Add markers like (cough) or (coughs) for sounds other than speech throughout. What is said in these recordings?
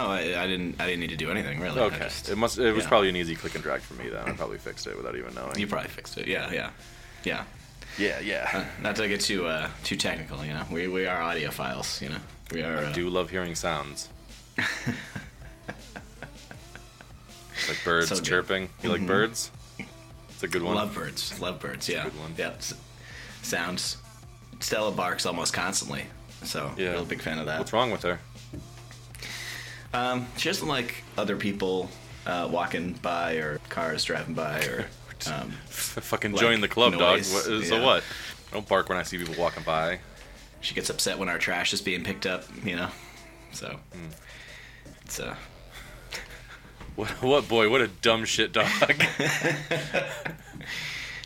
No, I, I didn't. I didn't need to do anything really. Okay. just- It must. It was yeah. probably an easy click and drag for me then. I probably fixed it without even knowing. you probably fixed it. Yeah, yeah, yeah. yeah, Uh, yeah. not to get too uh, too technical, you know. We we are audiophiles, you know. We are. I Uh, do love hearing sounds. (laughs) like birds So chirping. You like birds? It's a good one. love birds. Love birds. Yeah. good one. Yeah. Sounds. Stella barks almost constantly, so Yeah. real big fan of that. What's wrong with her? Um, she doesn't like other people uh, walking by or cars driving by or. (laughs) Um, fucking Like join the club, noise, dog. What, So yeah. what? I don't bark when I see people walking by. she gets upset when our trash is being picked up, you know. So Hmm. it's uh, (laughs) What, what boy? What a dumb shit dog. (laughs)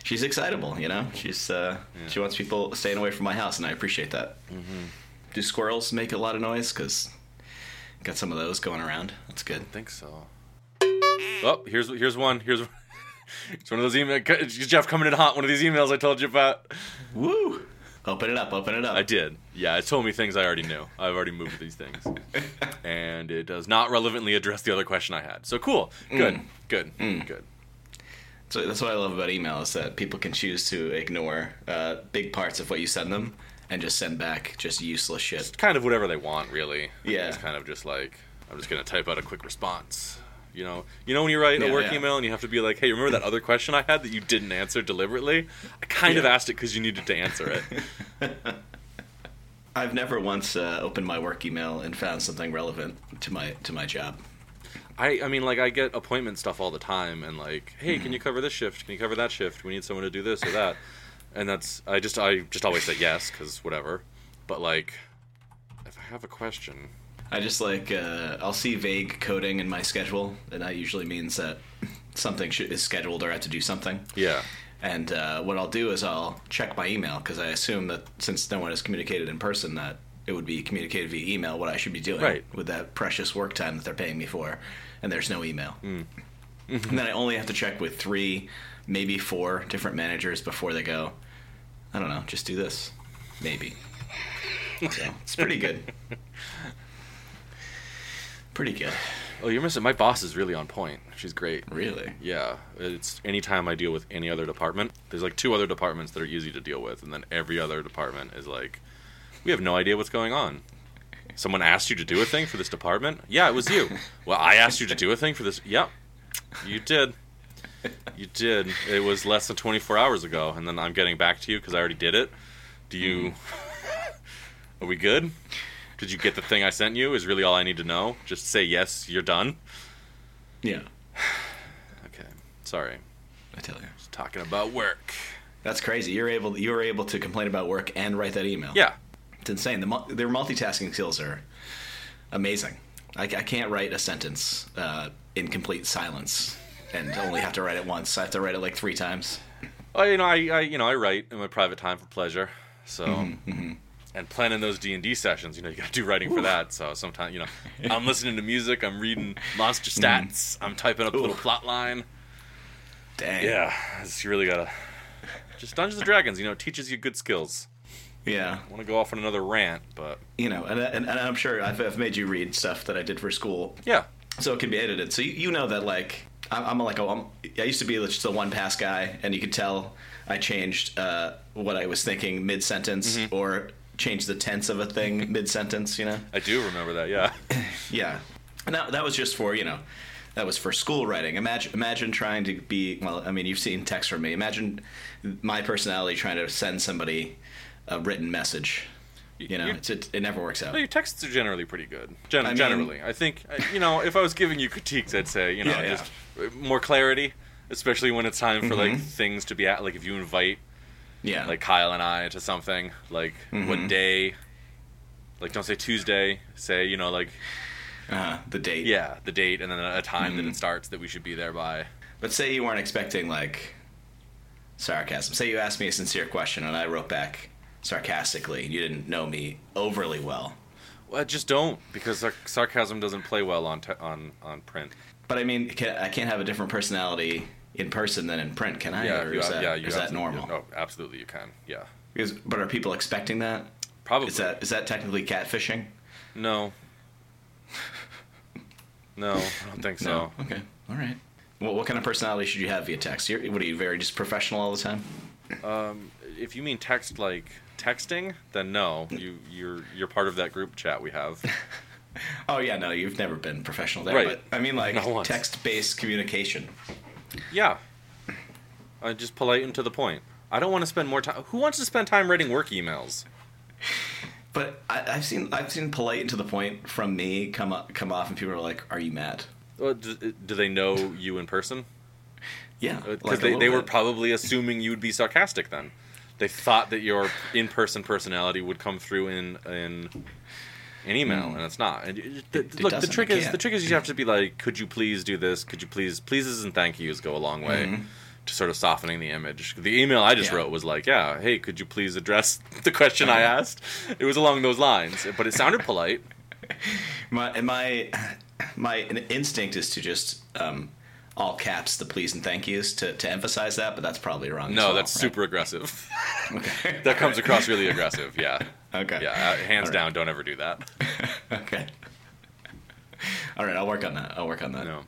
she's excitable, you know. She's uh, she wants people staying away from my house, and I appreciate that. Mm-hmm. Do squirrels make a lot of noise? Cause got some of those going around. That's good. I think so. Oh, here's here's one. Here's (laughs) it's one of those emails. Jeff coming in hot. One of these emails I told you about. Woo! Open it up. Open it up. I did. Yeah, it told me things I already knew. I've already moved these things, (laughs) and it does not relevantly address the other question I had. So cool. Good. Good. Good. So that's what I love about email is that people can choose to ignore uh, big parts of what you send them and just send back just useless shit. It's kind of whatever they want, really. Yeah. It's kind of just like I'm just gonna type out a quick response. You know, you know when you write a work yeah. email and you have to be like, "Hey, remember that other question I had that you didn't answer deliberately? I kind of asked it because you needed to answer it." (laughs) I've never once uh, opened my work email and found something relevant to my to my job. I, I mean, like I get appointment stuff all the time, and like, hey, Mm-hmm. can you cover this shift? Can you cover that shift? We need someone to do this or that, and that's I just I just always say yes because whatever. But like, if I have a question, I just like uh, I'll see vague coding in my schedule, and that usually means that (laughs) something is scheduled or I have to do something. yeah, And uh, what I'll do is I'll check my email because I assume that since no one has communicated in person, that it would be communicated via email what I should be doing Right. with that precious work time that they're paying me for, and there's no email. Hmm. and then I only have to check with three, maybe four different managers before they go. I don't know, just do this, maybe. So it's pretty good. (laughs) Pretty good, Oh, you're missing. My boss is really on point. She's great. really. Yeah, it's anytime I deal with any other department. There's like two other departments that are easy to deal with, and then every other department is like, we have no idea what's going on. Someone asked you to do a thing for this department? Yeah, it was you. Well, I asked you to do a thing for this. Yep, you did. (laughs) You did. It was less than 24 hours ago, and then I'm getting back to you because I already did it. Do you? (laughs) Are we good? Did you get the thing I sent you? Is really all I need to know. Just say yes. You're done. Yeah, (sighs) Okay. Sorry. I tell you. Just talking about work. That's crazy. You're able you were able to complain about work and write that email. Yeah. It's insane. The their multitasking skills are amazing. I, I can't write a sentence uh, in complete silence and only have to write it once. I have to write it like three times. Oh, you know, I, I, you know, I write in my private time for pleasure. So, Mm-hmm, and planning those D and D sessions, you know, you got to do writing for that. So sometimes, you know, I'm listening to music, I'm reading monster Mm-hmm. stats, I'm typing up a little plot line. Dang. Yeah, you really gotta. Just Dungeons and Dragons, you know, teaches you good skills. Yeah. I want to go off on another rant, but You know, and, and, and I'm sure I've, I've made you read stuff that I did for school, yeah, so it can be edited. So you, you know that like I'm, I'm like a, I'm, I used to be just a one pass guy, and you could tell I changed uh, what I was thinking mid sentence or changed the tense of a thing (laughs) mid sentence. You know. I do remember that. Yeah, (coughs) Yeah, and that that was just for you know, that was for school writing. Imagine imagine trying to be well. I mean, you've seen text from me. Imagine my personality trying to send somebody a written message. You know, it's, it, it never works out. No, your texts are generally pretty good. Gen- I mean- generally, I think uh, you know if I was giving you critiques, I'd say you know Yeah, yeah. just more clarity, especially when it's time for like Mhm. things to be at. Like if you invite Yeah, like Kyle and I to something, like Mhm. what day? Like don't say Tuesday. Say you know like uh, the date. yeah the date and then a time that Mhm. it starts that we should be there by. But say you weren't expecting like sarcasm. Say you asked me a sincere question and I wrote back sarcastically, you didn't know me overly well. Well, just don't because sar- sarcasm doesn't play well on te- on on print. But I mean, can, I can't have a different personality in person than in print, can I? Yeah, or you, is that, yeah, is that normal? No, absolutely you can. Yeah. Because, but are people expecting that? Probably. Is that is that technically catfishing? No. (laughs) No, I don't think so. No. Okay. All right. Well, what kind of personality should you have via text? You're, what are you very just professional all the time? Um, if you mean text like texting, then no. You you're you're part of that group chat we have. (laughs) Oh yeah, no, you've never been professional there. Right. But I mean, like (laughs) text-based communication. Yeah. Uh, just polite and to the point. I don't want to spend more time. Who wants to spend time writing work emails? But I, I've seen I've seen polite and to the point from me come up, come off, and people are like, "Are you mad?" Uh, do, do they know you in person? Yeah, Because like a they, they were probably assuming you would be sarcastic then. They thought that your in-person personality would come through in in an email, and it's not. And it- the, It- it look, the trick is the trick is you have to be like, could you please do this? Could you please pleases and thank yous go a long way Mhm. to sort of softening the image. The email I just Yeah. wrote was like, yeah, hey, could you please address (laughs) the question I asked? It was along those lines, but it sounded polite. (laughs) My and my my instinct is to just um, all caps the please and thank yous to, to emphasize that, but that's probably wrong. No, well, that's right? super aggressive. (laughs) Okay. (laughs) that comes across really aggressive. Yeah. Okay. Yeah, uh, hands right. down, don't ever do that. (laughs) okay. All right, I'll work on that. I'll work on that. No.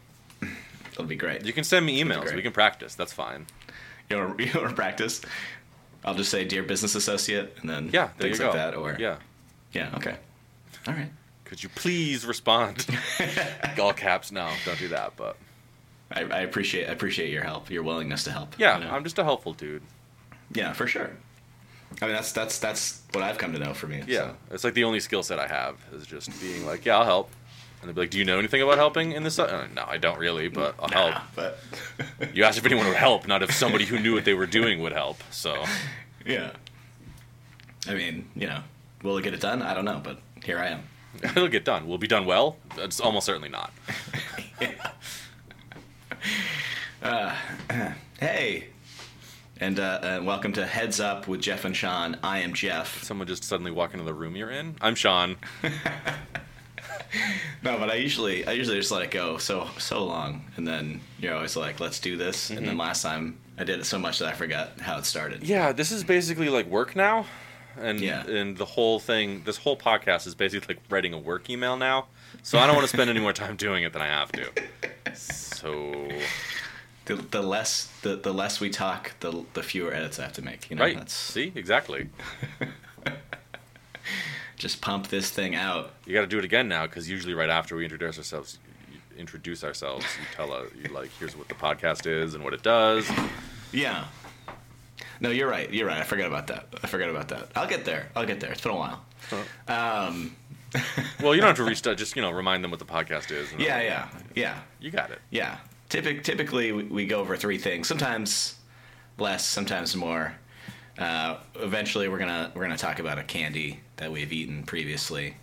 That'll be great. You can send me emails. We can practice. That's fine. You want to, you want practice? I'll just say, "Dear business associate," and then Yeah, there things you go. like that. Or yeah. yeah, okay. All right. Could you please respond? All caps. No, don't do that. But I, I appreciate I appreciate your help, your willingness to help. yeah, you know? I'm just a helpful dude. yeah, for sure. I mean, that's that's that's what I've come to know for me. Yeah, so. it's like the only skill set I have is just being like, yeah, I'll help. And they'd be like, do you know anything about helping in this? Uh, no, I don't really, but I'll Nah, help. but (laughs) You asked if anyone would help, not if somebody who knew what they were doing would help. So (laughs) yeah. I mean, you know, will it get it done? I don't know, but here I am. (laughs) it'll get done. Will it be done well? It's almost certainly not. (clears throat) Hey, and uh, uh, welcome to Heads Up with Jeff and Sean. I am Jeff. Someone just suddenly walk into the room you're in. I'm Sean. (laughs) No, but I usually I usually just let it go so so long, and then you're always like, "Let's do this." And then last time I did it so much that I forgot how it started. Yeah, this is basically like work now, and Yeah. and the whole thing, this whole podcast is basically like writing a work email now. So I don't want to spend any more time doing it than I have to. (laughs) So The, the less the, the less we talk, the the fewer edits I have to make. You know, right, that's see exactly. (laughs) just pump this thing out. You got to do it again now because usually right after we introduce ourselves, you introduce ourselves, you tell us you like here's what the podcast is and what it does. Yeah. No, you're right. You're right. I forgot about that. I forgot about that. I'll get there. I'll get there. It's been a while. Um, (laughs) Well, you don't have to out. Just you know, remind them what the podcast is. and yeah, yeah, yeah, You got it. yeah. Typic, typically, we, we go over three things. Sometimes less, sometimes more. Uh, eventually, we're gonna we're gonna talk about a candy that we've eaten previously.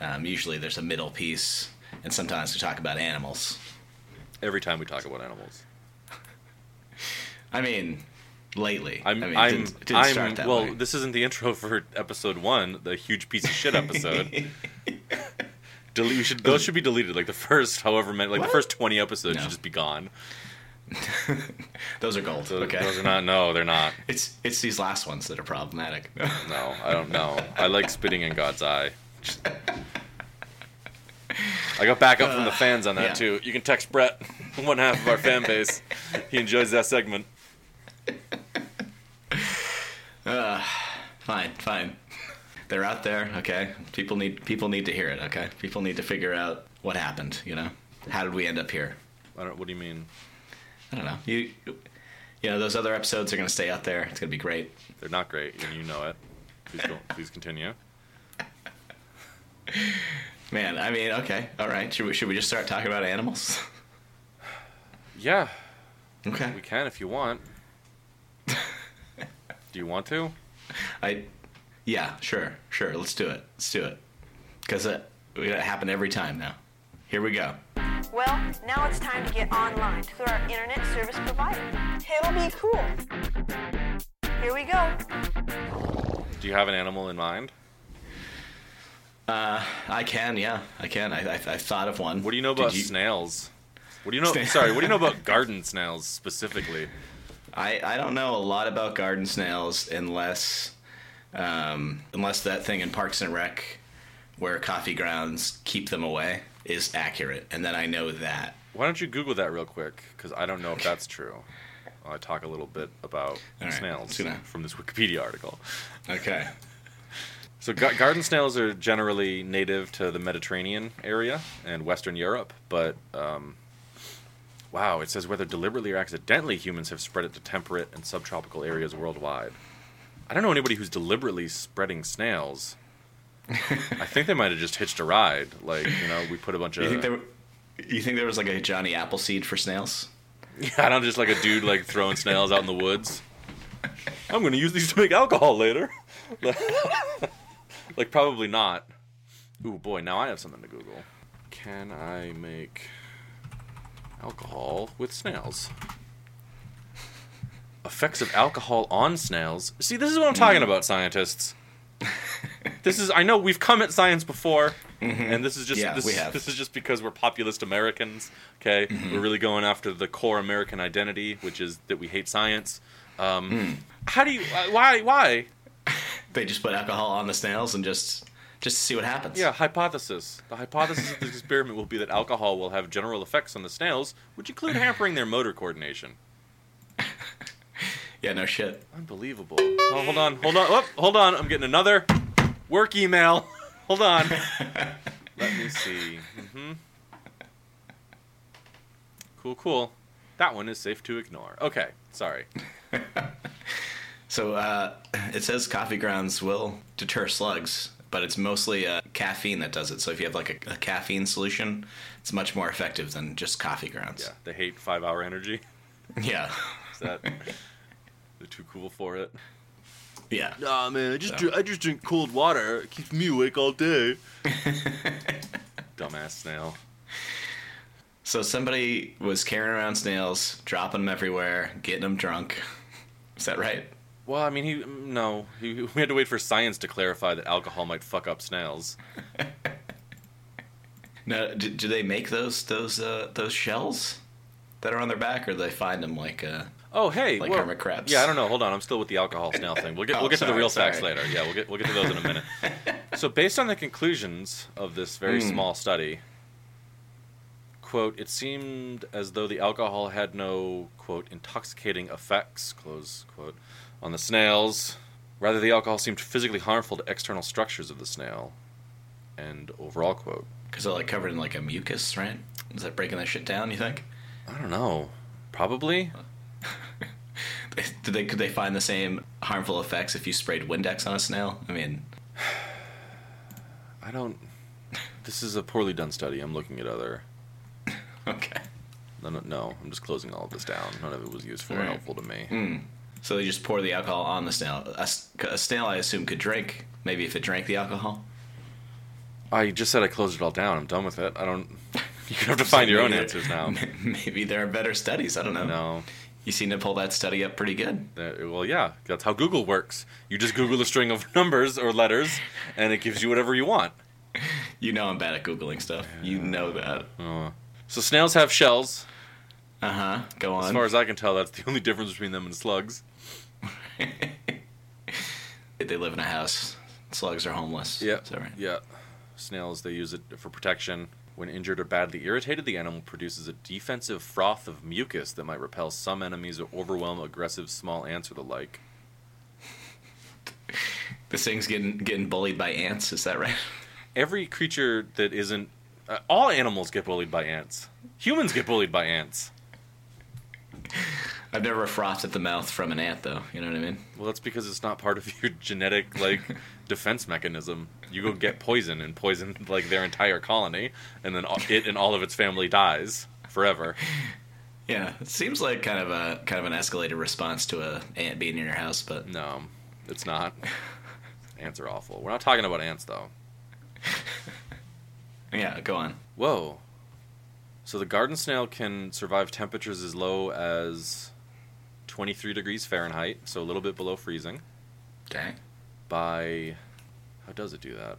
Um, usually, there's a middle piece, and sometimes we talk about animals. Every time we talk about animals, I mean, lately. I'm I mean, I'm, didn't, didn't I'm well. way. This isn't the intro for episode one, the huge piece of shit episode. (laughs) Delete. We should, those should be deleted. Like the first, however many, like What? the first twenty episodes No. should just be gone. (laughs) Those are gold. Those, okay. those are not. No, they're not. (laughs) It's it's these last ones that are problematic. No, I don't know. I like spitting in God's eye. I got backup from the uh, fans on that yeah. too. You can text Brett, one half of our fan base. He enjoys that segment. Fine, fine. They're out there, okay? People need people need to hear it, okay? People need to figure out what happened, you know? How did we end up here? I don't. What do you mean? I don't know. You you know, those other episodes are going to stay out there. It's going to be great. They're not great, and you know it. Please go. Please continue. Man, I mean, okay. All right. Should we should we just start talking about animals? Yeah, okay. we can if you want. (laughs) Do you want to? I Yeah, sure. Sure. Let's do it. Let's do it. Cuz it it happen every time now. Here we go. Well, now it's time to get online through our internet service provider. It'll be cool. Here we go. Do you have an animal in mind? Uh, I can, yeah, I can. I, I, I thought of one. What do you know Did about snails? What do you know? Sna- sorry, what do you know about (laughs) garden snails specifically? I, I don't know a lot about garden snails unless um, unless that thing in Parks and Rec, where coffee grounds keep them away, is accurate, and then I know that. Why don't you Google that real quick? Because I don't know if that's true. I'll talk a little bit about right, snails from this Wikipedia article. Okay. (laughs) So ga- garden snails are generally native to the Mediterranean area and Western Europe, but um, wow, it says whether deliberately or accidentally humans have spread it to temperate and subtropical areas worldwide. I don't know anybody who's deliberately spreading snails. I think they might have just hitched a ride. Like you know, we put a bunch of. You think there? You think there was like a Johnny Appleseed for snails? Yeah, (laughs) I don't just like a dude like throwing snails out in the woods. I'm gonna use these to make alcohol later. (laughs) like probably not. Ooh boy, now I have something to Google. Can I make alcohol with snails? Effects of alcohol on snails. See, this is what I'm talking about, scientists. This is I know we've come at science before, and this is just Yeah, this, we have. this is just because we're populist Americans. Okay, we're really going after the core American identity, which is that we hate science. Um, How do you? Uh, why? Why? They just put alcohol on the snails and just just to see what happens. Yeah, hypothesis. The hypothesis of this experiment will be that alcohol will have general effects on the snails, which include hampering their motor coordination. (laughs) Yeah. No shit. Unbelievable. Oh, hold on, hold on, oh, hold on. I'm getting another work email. (laughs) hold on. (laughs) Let me see. Mm-hmm. Cool, cool. That one is safe to ignore. Okay, sorry. So uh, it says coffee grounds will deter slugs, but it's mostly uh, caffeine that does it. So if you have like a, a caffeine solution, it's much more effective than just coffee grounds. Yeah, they hate five-hour energy. (laughs) Yeah. Is that they're too cool for it? Yeah. Nah, man, I just So- drink, I just drink cold water. It keeps me awake all day. (laughs) Dumbass snail. So somebody was carrying around snails, dropping them everywhere, getting them drunk. Is that right? Well, I mean, he no, he, (laughs) we had to wait for science to clarify that alcohol might fuck up snails. (laughs) No. Do, do they make those those uh, those shells that are on their back, or do they find them like? Uh, Oh, hey, Like well, hermit crabs. Yeah, I don't know. Hold on, I'm still with the alcohol snail thing. We'll get (laughs) Oh, we'll get to the real sorry. facts later. Yeah, we'll get we'll get to those in a minute. so, based on the conclusions of this very Hmm. small study, quote, it seemed as though the alcohol had no quote intoxicating effects close quote on the snails. Rather, the alcohol seemed physically harmful to external structures of the snail. End overall quote. Because they're like covered in like a mucus, right? Is that breaking that shit down? You think? I don't know. Probably. (laughs) Did they could they find the same harmful effects if you sprayed Windex on a snail? I mean, (sighs) I don't. This is a poorly done study. I'm looking at other. (laughs) okay. No, no, no, I'm just closing all of this down. None of it was useful or helpful to me. Mm. So they just pour the alcohol on the snail. A snail, I assume, could drink. Maybe if it drank the alcohol. I just said I closed it all down. I'm done with it. I don't. You have to find your own answers now. (laughs) Maybe there are better studies. I don't know. No. You seem to pull that study up pretty good. Well, yeah, that's how Google works. You just Google a string of (laughs) numbers or letters, and it gives you whatever you want. (laughs) You know I'm bad at googling stuff. You know that. Uh, so snails have shells. Uh huh. Go on. As far as I can tell, that's the only difference between them and slugs. They live in a house. Slugs are homeless. Yeah. Right? Yeah. Snails, they use it for protection. When injured or badly irritated, the animal produces a defensive froth of mucus that might repel some enemies or overwhelm aggressive small ants or the like. (laughs) This thing's getting getting bullied by ants. Is that right? Every creature that isn't. Uh, all animals get bullied by ants. Humans get bullied by ants. I've never frothed at the mouth from an ant, though. You know what I mean? Well, that's because it's not part of (laughs) your genetic, like, (laughs) defense mechanism. You go get poison and poison, like, their entire colony, and then it and all of its family dies forever. (laughs) Yeah. It seems like kind of a kind of an escalated response to a ant being in your house, but No, it's not. ants are awful. We're not talking about ants, though. yeah. Go on. Whoa. So the garden snail can survive temperatures as low as 23 degrees Fahrenheit, so a little bit below freezing, Okay. by. How does it do that?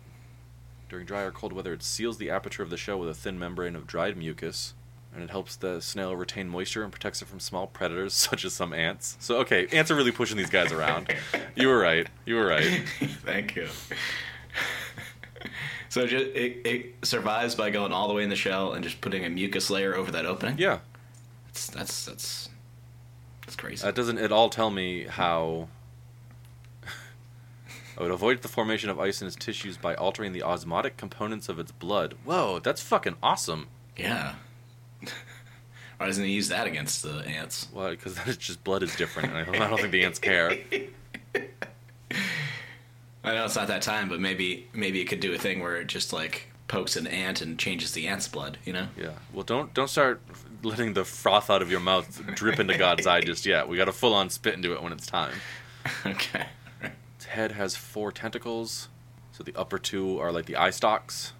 During dry or cold weather, it seals the aperture of the shell with a thin membrane of dried mucus. and it helps the snail retain moisture and protects it from small predators (laughs) such as some ants. So okay, ants are really pushing these guys around. You were right. You were right. (laughs) Thank you. (laughs) so ju- it, it survives by going all the way in the shell and just putting a mucus layer over that opening. Yeah, that's that's, that's crazy. that doesn't at all tell me how. Oh, it avoids the formation of ice in its tissues by altering the osmotic components of its blood. Whoa, that's fucking awesome. yeah. (laughs) Why doesn't he use that against the ants? Well, because (laughs) then it's just blood is different, I I don't think the ants care. (laughs) I know it's not that time, but maybe maybe it could do a thing where it just like pokes an ant and changes the ant's blood. You know? Yeah. Well, don't don't start letting the froth out of your mouth drip into God's eye just yet. We got to full on spit into it when it's time. (laughs) okay. Its head has four tentacles. So the upper two are like the eye stalks.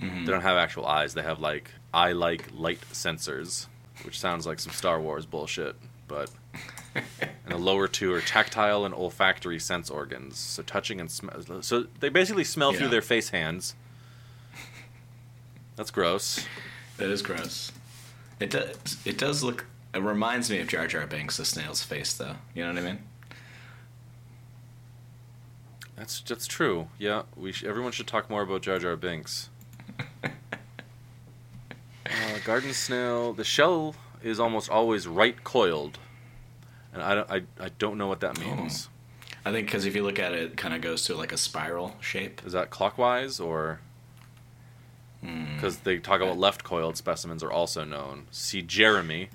Mhm. They don't have actual eyes. They have like eye-like light sensors, which sounds like some Star Wars bullshit. But (laughs) and the lower two are tactile and olfactory sense organs. So touching and smell. So they basically smell Yeah. through their face hands. That's gross. That is gross. It does. It does look. It reminds me of Jar Jar Binks, the snail's face, though. You know what I mean? That's that's true. Yeah, we sh- everyone should talk more about Jar Jar Binks. (laughs) uh, garden snail. The shell is almost always right coiled, and I don't I, I don't know what that means. I think because if you look at it, it kind of goes to like a spiral shape. Is that clockwise or? Hmm. Because they talk about left coiled specimens are also known. See Jeremy,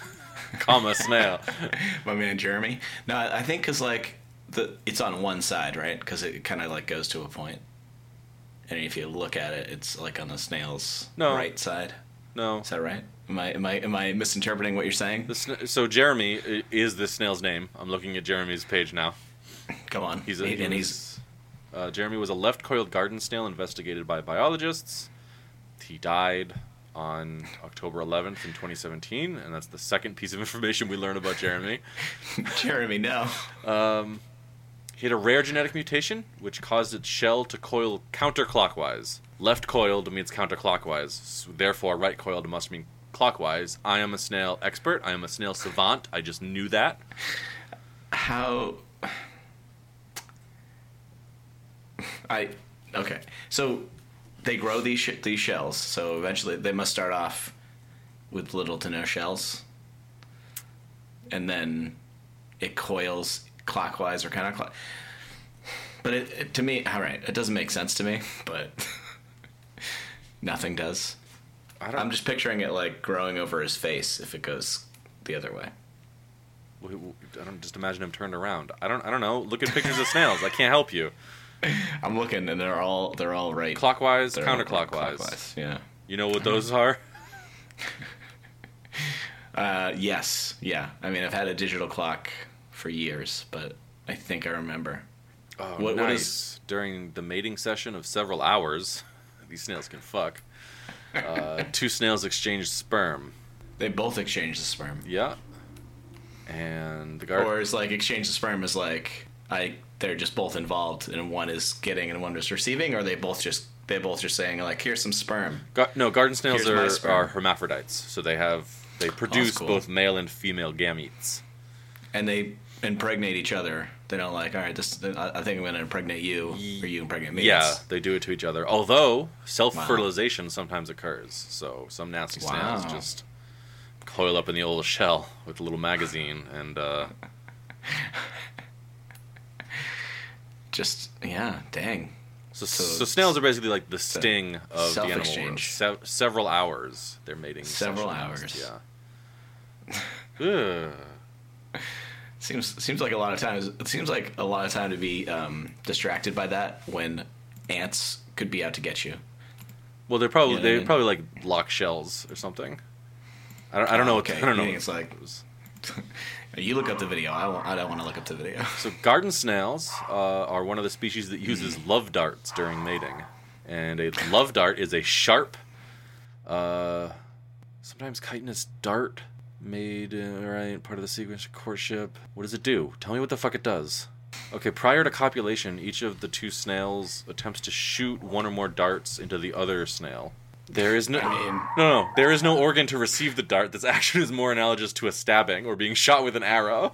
(laughs) comma snail. (laughs) My man Jeremy. No, I think because like the it's on one side, right? Because it kind of like goes to a point. And if you look at it, it's like on the snail's No. right side. No, Is that right? Am I am I am I misinterpreting what you're saying? the sna- so Jeremy is the snail's name. I'm looking at Jeremy's page now. Come on. He's a, He- and he's uh, Jeremy was a left-coiled garden snail investigated by biologists. He died on October 11th in 2017, and that's the second piece of information we learn about Jeremy. (laughs) Jeremy. No. Um, he had a rare genetic mutation which caused its shell to coil counterclockwise. Left coiled means counterclockwise, so therefore right coiled must mean clockwise. I am a snail expert. I am a snail savant. I just knew that. How I okay. So they grow these sh- these shells. So eventually they must start off with little to no shells, and then it coils clockwise or counterclockwise. But it, it to me, all right, it doesn't make sense to me. But (laughs) nothing does. I don't. I'm just picturing it like growing over his face if it goes the other way. I don't just imagine him turned around. I don't. I don't know. Look at pictures of snails. I can't help you. (laughs) I'm looking, and they're all they're all right. Clockwise, They're counterclockwise. clockwise, Yeah. You know what those are? (laughs) Uh, yes. Yeah. I mean, I've had a digital clock for years, but I think I remember. Oh, What- what nice. is- During the mating session of several hours, (laughs) these snails can fuck. Uh, two snails exchanged sperm. They both exchange the sperm. Yeah. And the guard. Or is like exchange the sperm is like I they're just both involved and one is getting and one is receiving, or they both just they both just saying like here's some sperm. Gar- no, garden snails are, are hermaphrodites, so they have they produce cool. both male and female gametes. and they impregnate each other. They don't like, all right, this. I think I'm going to impregnate you, or you impregnate me. Yeah, they do it to each other. Although self fertilization sometimes occurs, so some nasty snails just coil up in the old shell with a little magazine and uh, (laughs) just yeah, dang. So, So so, snails are basically like the sting of the animal world. Se- several hours they're mating. Several hours. Yeah. (laughs) Seems seems like a lot of times. It seems like a lot of time to be um, distracted by that when ants could be out to get you. Well, they're probably You know what I they mean? probably like lock shells or something. I don't, I don't know what Okay, I don't you know. it's like (laughs) you look up the video. I, won't- I don't want to look up the video. (laughs) So garden snails uh, are one of the species that uses love darts during mating, and a love dart is a sharp, uh, sometimes chitinous dart made uh, right part of the sequence of courtship. What does it do? Tell me what the fuck it does. Okay, prior to copulation, each of the two snails attempts to shoot one or more darts into the other snail. There is no, I mean- no, no. There is no organ to receive the dart. This action is more analogous to a stabbing or being shot with an arrow.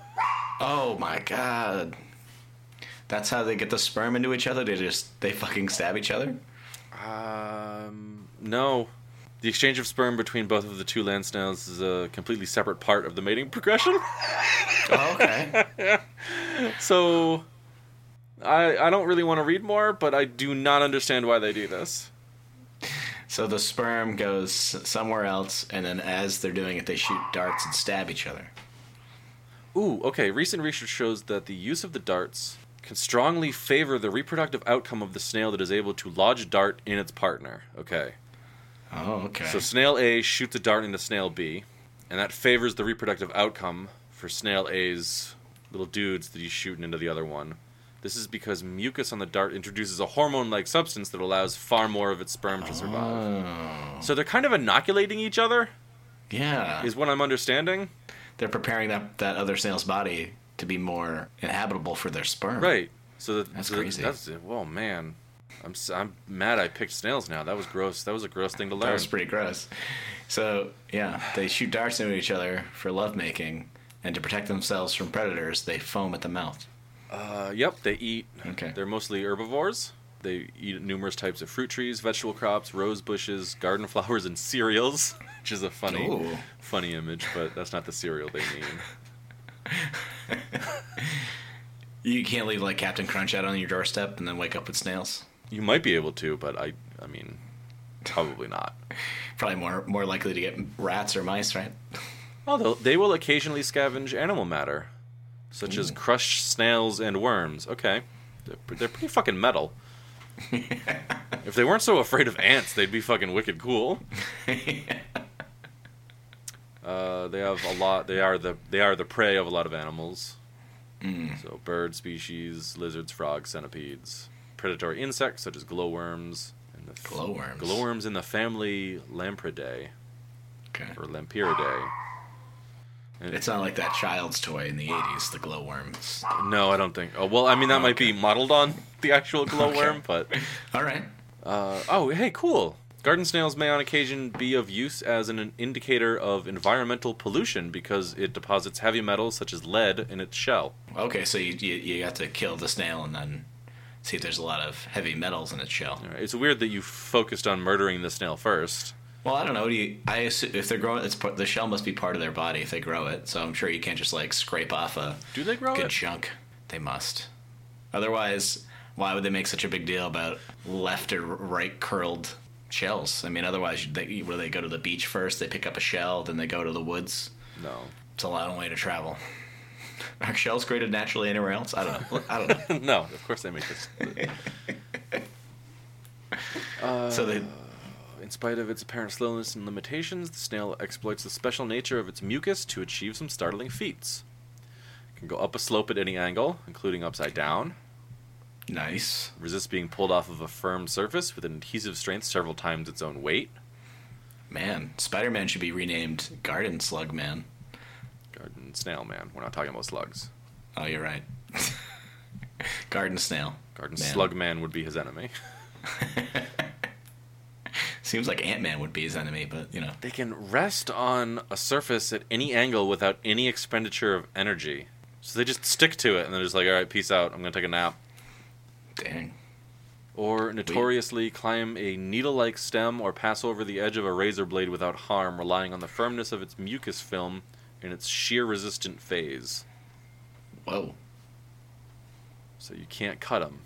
Oh my god. That's how they get the sperm into each other. They just they fucking stab each other. Um, no. The exchange of sperm between both of the two land snails is a completely separate part of the mating progression. Oh, okay. (laughs) So, I I don't really want to read more, but I do not understand why they do this. So the sperm goes somewhere else, and then as they're doing it, they shoot darts and stab each other. Ooh, okay. Recent research shows that the use of the darts can strongly favor the reproductive outcome of the snail that is able to lodge a dart in its partner. Okay. Oh, okay. So snail A shoots a dart into snail B, and that favors the reproductive outcome for snail A's little dudes that he's shooting into the other one. This is because mucus on the dart introduces a hormone-like substance that allows far more of its sperm to survive. oh, So they're kind of inoculating each other, yeah. is what I'm understanding. They're preparing that that other snail's body to be more inhabitable for their sperm. Right. So that, That's so that- crazy. That's whoa, man. I'm s- I'm mad. I picked snails now. That was gross. That was a gross thing to learn. That was pretty gross. So yeah, they shoot darts into each other for lovemaking, and to protect themselves from predators, they foam at the mouth. Uh, yep. They eat. Okay. They're mostly herbivores. They eat numerous types of fruit trees, vegetable crops, rose bushes, garden flowers, and cereals, (laughs) which is a funny, Ooh. funny image. But that's not the cereal they mean. (laughs) You can't leave like Captain Crunch out on your doorstep and then wake up with snails. You might be able to, but I, I mean, probably not. (laughs) Probably more more likely to get rats or mice, right? Although they will occasionally scavenge animal matter, such as crushed snails and worms. Okay, they're, they're pretty fucking metal. (laughs) if they weren't so afraid of ants, they'd be fucking wicked cool. (laughs) Uh, they have a lot. They are the they are the prey of a lot of animals. So bird species, lizards, frogs, centipedes, predatory insects such as glowworms, and the f- Glowworms. glowworms in the family Lampridae Okay. or Lampyridae. And- It's not like that child's toy in the '80s, the glowworms. No, I don't think. Oh well, I mean that might be modeled on the actual glowworm, but (laughs) All right. uh, oh hey, cool. Garden snails may on occasion be of use as an indicator of environmental pollution because it deposits heavy metals such as lead in its shell. Okay, so you, you you have to kill the snail and then see if there's a lot of heavy metals in its shell. All right, It's weird that you focused on murdering the snail first. Well, I don't know. Do you, I assume if they're growing, it's part, the shell must be part of their body if they grow it. So I'm sure you can't just like scrape off a Do they grow good it? chunk. They must. Otherwise, why would they make such a big deal about left or right curled shells? I mean, otherwise, they where they go to the beach first, they pick up a shell, then they go to the woods. No. It's a long way to travel. (laughs) Are shells created naturally anywhere else? I don't know. I don't (laughs) know. no, of course they make this. (laughs) Uh, so they spite of its apparent slowness and limitations, the snail exploits the special nature of its mucus to achieve some startling feats. It can go up a slope at any angle, including upside down, nice. resist being pulled off of a firm surface with an adhesive strength several times its own weight. Man, Spider-Man should be renamed Garden Slug Man. Garden snail man. We're not talking about slugs. Oh, you're right. (laughs) Garden Snail. Garden Man. slug man would be his enemy. (laughs) Seems like Ant Man would be his enemy, but you know. They can rest on a surface at any angle without any expenditure of energy. So they just stick to it and they're just like, all right, peace out. I'm going to take a nap. Dang. Or notoriously climb a needle like stem or pass over the edge of a razor blade without harm, relying on the firmness of its mucus film in its shear resistant phase. Whoa. So you can't cut them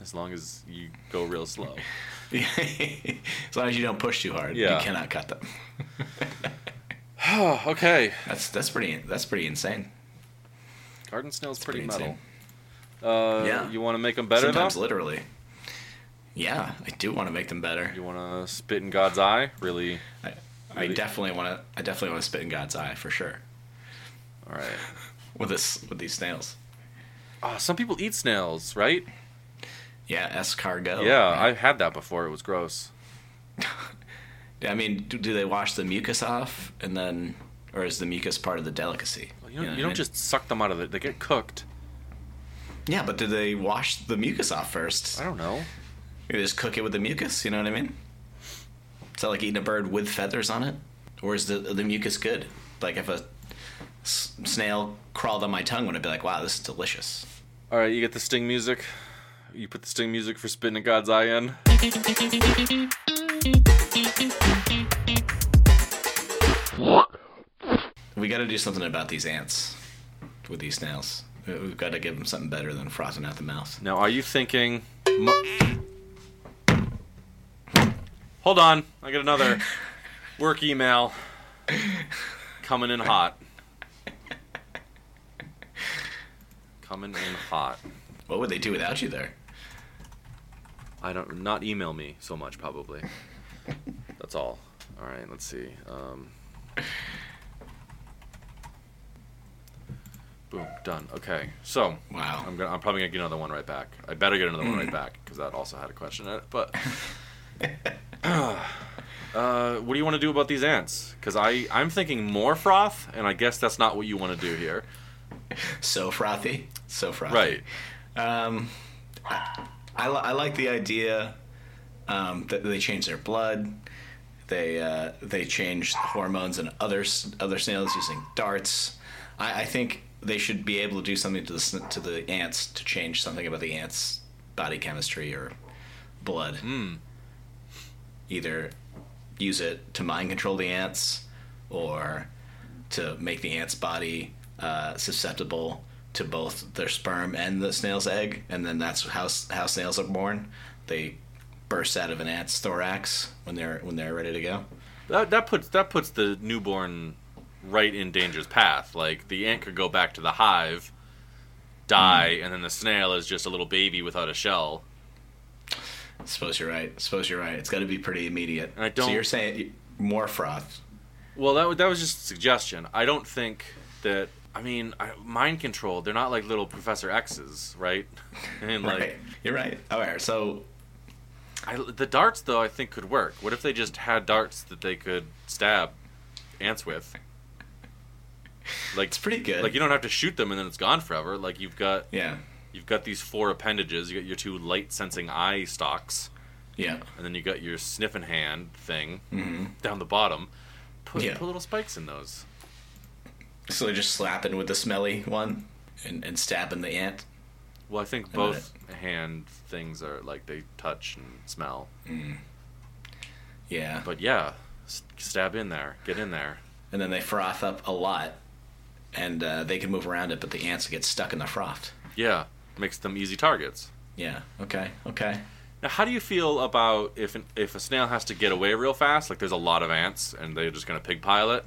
as long as you go real slow. (laughs) (laughs) as long as you don't push too hard, Yeah. you cannot cut them. Oh, (sighs) okay. That's that's pretty that's pretty insane. Garden snail's pretty, pretty metal. Uh, Yeah. You want to make them better, Sometimes though? literally. Yeah, I do want to make them better. You want to spit in God's eye? Really? I, I Really? definitely want to. I definitely want to spit in God's eye for sure All right. (laughs) with this with these snails. Oh, some people eat snails, right? Yeah, escargot. yeah. I've had that before. It was gross. (laughs) I mean, do, do they wash the mucus off and then, or is the mucus part of the delicacy? Well, you don't, know you don't mean? just suck them out of it. They get cooked. Yeah, but do they wash the mucus off first? I don't know. You just cook it with the mucus. You know what I mean? Is that like eating a bird with feathers on it, or is the the mucus good? Like if a s- snail crawled on my tongue, would I be like, "Wow, this is delicious"? All right, you get the sting music. You put the sting music for spitting God's eye in. We got to do something about these ants with these snails. We- We've got to give them something better than frothing out the mouth. Now, are you thinking? Mo- Hold on, I got another (laughs) work email coming in hot. Coming in hot. What would they do without you there? I don't not email me so much probably. (laughs) That's all. All right, let's see. Um, boom, done. Okay, so Wow. I'm gonna, I'm probably gonna get another one right back. I better get another one right back (clears throat) because that also had a question in it. But (laughs) (sighs) uh, what do you want to do about these ants? Because I I'm thinking more froth, and I guess that's not what you want to do here. So frothy, so frothy. Right. Um, I, I, li- I like the idea um, that they change their blood. They uh, they change hormones and other other snails using darts. I, I think they should be able to do something to the to the ants to change something about the ants' body chemistry or blood. Either use it to mind control the ants, or to make the ant's body uh, susceptible to both their sperm and the snail's egg, and then that's how how snails are born. They burst out of an ant's thorax when they're when they're ready to go. That that puts that puts the newborn right in danger's path. Like the ant could go back to the hive, die, mm. and then the snail is just a little baby without a shell. I Suppose you're right. I Suppose you're right. It's got to be pretty immediate. And I So don't- So you're saying more froth. Well, that that was just a suggestion. I don't think that. I mean, I, mind control. They're not like little Professor X's, right? (laughs) And like right. You're right. All right. So I, the darts, though, I think could work. What if they just had darts that they could stab ants with? Like it's pretty good. Like you don't have to shoot them and then it's gone forever. Like you've got yeah. you've got these four appendages. You got your two light sensing eye stalks, Yeah. and then you got your sniffing hand thing hmm down the bottom. Put, Yeah. put little spikes in those. So they're just slapping with the smelly one and, and stabbing the ant. Well, I think both hand things are like they touch and smell. Yeah. But yeah, stab in there, get in there. and then they froth up a lot, and uh, they can move around it, but the ants get stuck in the froth. Yeah, makes them easy targets. Yeah. Okay. Okay. Now, how do you feel about if an, if a snail has to get away real fast? Like there's a lot of ants, and they're just gonna pig pile it.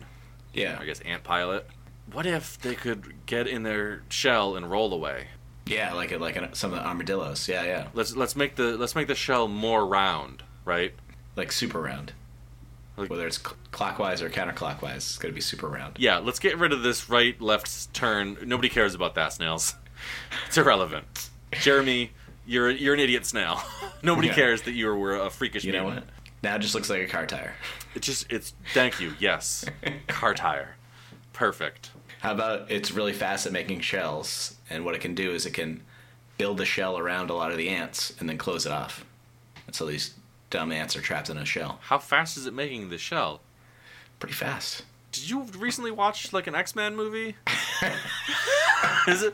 Yeah. I guess ant pile it. What if they could get in their shell and roll away? Yeah. Like it, like some of the armadillos. Yeah. Yeah. Let's let's make the let's make the shell more round, right? Like super round. Like- Whether it's cl- clockwise or counterclockwise, it's gonna be super round. Yeah, let's get rid of this right left turn. Nobody cares about that snails. (laughs) It's irrelevant. Jeremy, you're you're an idiot snail. (laughs) Nobody Yeah. cares that you were a freakish. You know mutant. what? Now it just looks like a car tire. It just it's thank you. Yes, (laughs) car tire, perfect. How about it's really fast at making shells, and what it can do is it can build a shell around a lot of the ants and then close it off. And so these dumb ants are trapped in a shell. How fast is it making the shell? Pretty fast. Did you recently watch like an X Men movie? (laughs) (laughs) is it?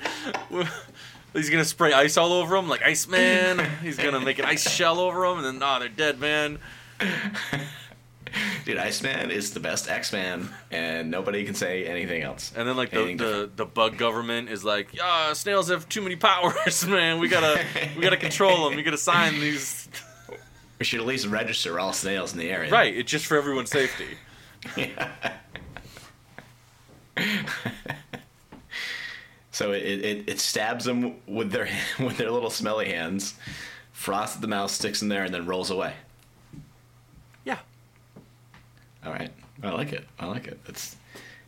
He's gonna spray ice all over them, like Iceman. He's gonna make an ice shell over them, and then oh, they're dead, man. (laughs) Dude, Iceman is the best X-Man, and nobody can say anything else. And then like the, Anything the, the bug government is like, yeah, snails have too many powers, (laughs) man. We gotta we gotta control them. We gotta sign these. We should at least register all snails in the area. Right, it's just for everyone's safety. (laughs) So it, it, it stabs them with their (laughs) with their little smelly hands, froth at the mouth, sticks in there, and then rolls away. Yeah. All right, I like it. I like it. It's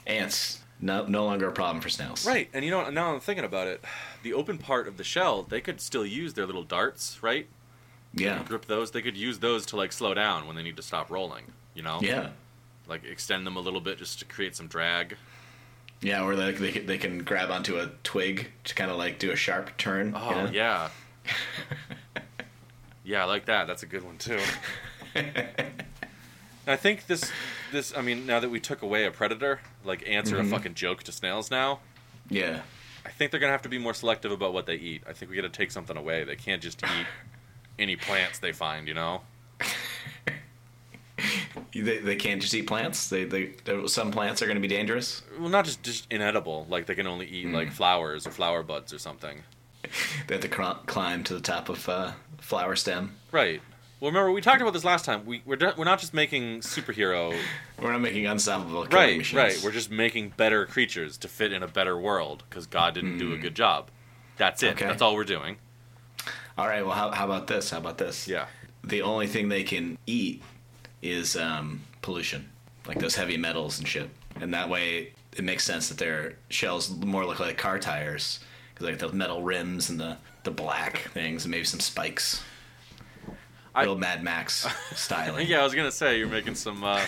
ants. No, no longer a problem for snails. Right, and you know now I'm thinking about it, the open part of the shell, they could still use their little darts, right? Yeah. Grip those. They could use those to like slow down when they need to stop rolling. You know. Yeah. Like extend them a little bit just to create some drag. Yeah, or like they, can- they can grab onto a twig to kind of like do a sharp turn. Oh you know? yeah. (laughs) yeah, I like that. That's a good one too. (laughs) And I think this this I mean now that we took away a predator, like ants are a fucking joke to snails now. Yeah. I think they're gonna have to be more selective about what they eat. I think we got to take something away. They can't just eat (laughs) any plants they find. You know. (laughs) They, they can't just eat plants. They, they some plants are going to be dangerous. Well, not just just inedible. Like they can only eat like flowers or flower buds or something. (laughs) They have to cr- climb to the top of uh, flower stem. Right. Well, remember we talked about this last time. We we're de- we're not just making superhero. (laughs) We're not making killing right. machines. Right. We're just making better creatures to fit in a better world because God didn't do a good job. That's it. Okay. That's all we're doing. All right. Well, how, how about this? How about this? Yeah. The only thing they can eat is um, pollution, like those heavy metals and shit. And that way, it makes sense that their shells more look like car tires because like the metal rims and the the black things and maybe some spikes. I- Mad Max styling. (laughs) Yeah, I was gonna say you're making some uh,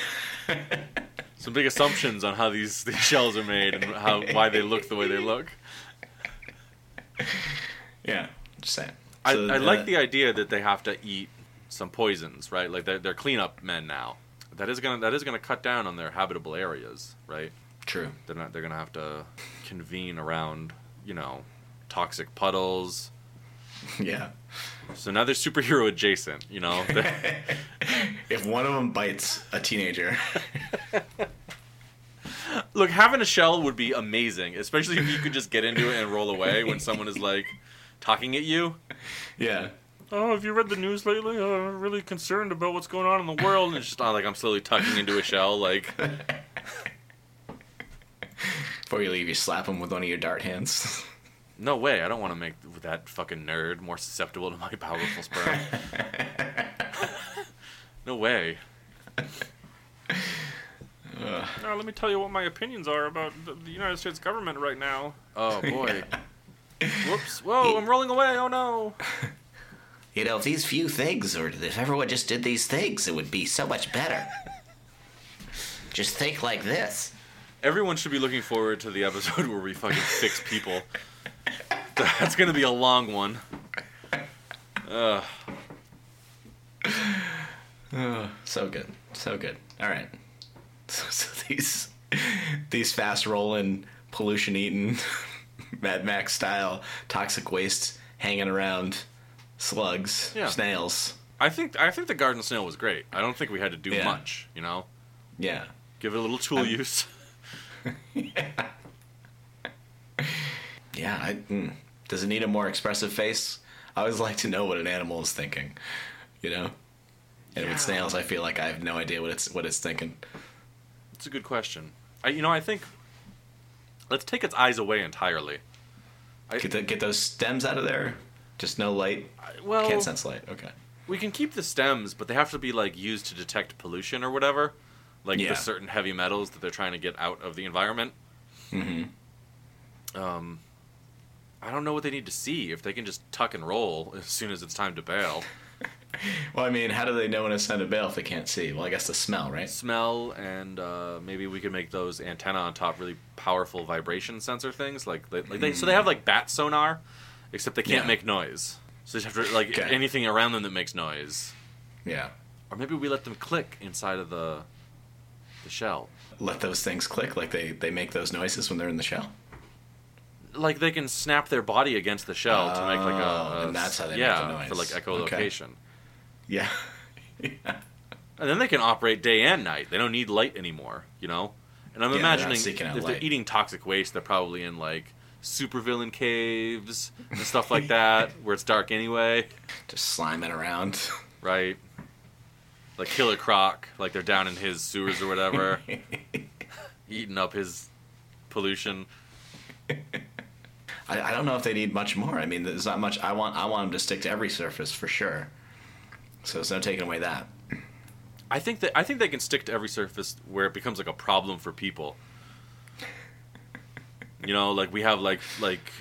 (laughs) some big assumptions on how these, these shells are made and how why they look the way they look. Yeah. Just saying. I, So, I like uh, the idea that they have to eat some poisons, right? Like they're, they're cleanup men now. That is gonna that is gonna cut down on their habitable areas, right? True. They're not they're gonna have to convene around you know toxic puddles. (laughs) Yeah. So now they're superhero adjacent, you know. (laughs) If one of them bites a teenager, (laughs) Look, having a shell would be amazing, especially if you could just get into it and roll away when someone is like talking at you. yeah. Oh, have you read the news lately? Uh, I'm really concerned about what's going on in the world. And it's just not like I'm slowly tucking into a shell. Like, (laughs) Before you leave, you slap him with one of your dart hands. No way. I don't want to make that fucking nerd more susceptible to my powerful sperm. (laughs) no way. Now, let me tell you what my opinions are about the, the United States government right now. Oh, oh boy. Whoops. Whoa, I'm rolling away. Oh no. (laughs) You know, if these few things, or if everyone just did these things, it would be so much better. (laughs) just think like this. Everyone should be looking forward to the episode where we fucking fix people. That's gonna be a long one. Ugh. (sighs) So good, so good. All right. (laughs) So, so these these fast rolling, pollution eating, (laughs) Mad Max style toxic waste hanging around slugs, Yeah. snails. I think I think the garden snail was great. I don't think we had to do Yeah. much. You know, Yeah. give it a little tool use. Yeah. (laughs) I, mm. Does it need a more expressive face? I always like to know what an animal is thinking. You know. And Yeah. with snails, I feel like I have no idea what it's what it's thinking. It's a good question. I, you know, I think let's take its eyes away entirely. Get the, get those stems out of there. Just no light. I- Well, Can't sense light. Okay. we can keep the stems, but they have to be like used to detect pollution or whatever, like Yeah. the certain heavy metals that they're trying to get out of the environment. Mm-hmm. Um, I don't know what they need to see if they can just tuck and roll (laughs) as soon as it's time to bail. (laughs) Well, I mean, how do they know when it's time to bail if they can't see? Well, I guess the smell, right? Smell and uh, maybe we could make those antenna on top really powerful vibration sensor things, like they, like they so they have like bat sonar, except they can't Yeah. make noise. So they just have to like Okay. anything around them that makes noise, Yeah. or maybe we let them click inside of the the shell. Let those things click like they, they make those noises when they're in the shell. Like they can snap their body against the shell to make like a, Oh, a- and that's how they make yeah the noise. for like Okay. echolocation. Yeah. (laughs) And then they can operate day and night. They don't need light anymore, you know. And I'm Yeah, they're imagining if light. they're eating toxic waste, they're probably in like supervillain caves and stuff like (laughs) that, where it's dark anyway, Just sliming around. (laughs) right? Like Killer Croc, like they're down in his sewers or whatever, eating up his pollution. I, I don't know if they need much more. I mean, there's not much. I want I want them to stick to every surface for sure. So there's no taking away that. I think that I think they can stick to every surface where it becomes like a problem for people. You know, like we have like like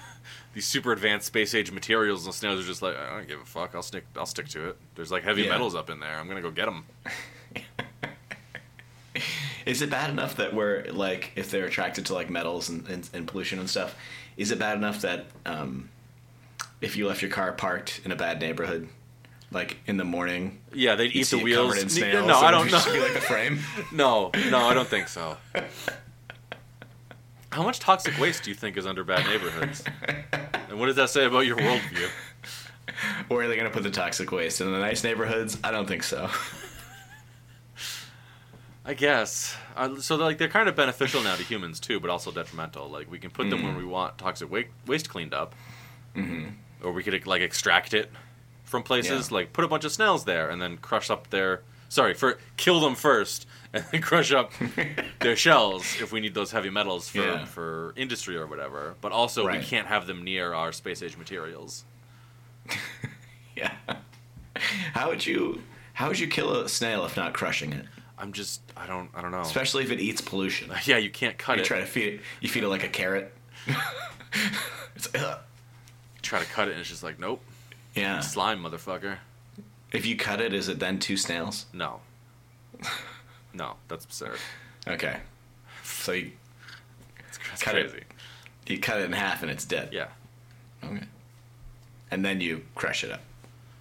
(laughs) these super advanced space age materials, and the snails are just like I don't give a fuck. I'll stick I'll stick to it. There's like heavy Yeah. metals up in there. I'm gonna go get them. (laughs) Is it bad enough that we're like, if they're attracted to like metals and, and, and pollution and stuff, is it bad enough that um, if you left your car parked in a bad neighborhood, Like in the morning, Yeah, they'd eat the wheels. in snails. No, I don't (laughs) know. Be like the frame. (laughs) No, no, I don't think so. How much toxic waste do you think is under bad neighborhoods? And what does that say about your worldview? (laughs) Where are they going to put the toxic waste in the nice neighborhoods? I don't think so. I guess. Uh, so they're, like they're kind of beneficial now to humans too, but also detrimental. Like we can put them when we want toxic wa- waste cleaned up, mm-hmm. or we could like extract it from places. Yeah. Like put a bunch of snails there and then crush up their. Sorry, for kill them first and then crush up (laughs) their shells if we need those heavy metals for Yeah. for industry or whatever. But also Right. we can't have them near our space age materials. (laughs) Yeah. How would you how would you kill a snail if not crushing it? I'm just I don't I don't know. Especially if it eats pollution. (laughs) yeah, you can't cut You it. You try to feed it. You feed it like a carrot. (laughs) it's, ugh. try to cut it and it's just like nope, Yeah. slime, motherfucker. If you cut it, is it then two snails? No. No, that's absurd. Okay. So you It's, Cut it. crazy. you cut it in half and it's dead. Yeah. Okay. And then you crush it up.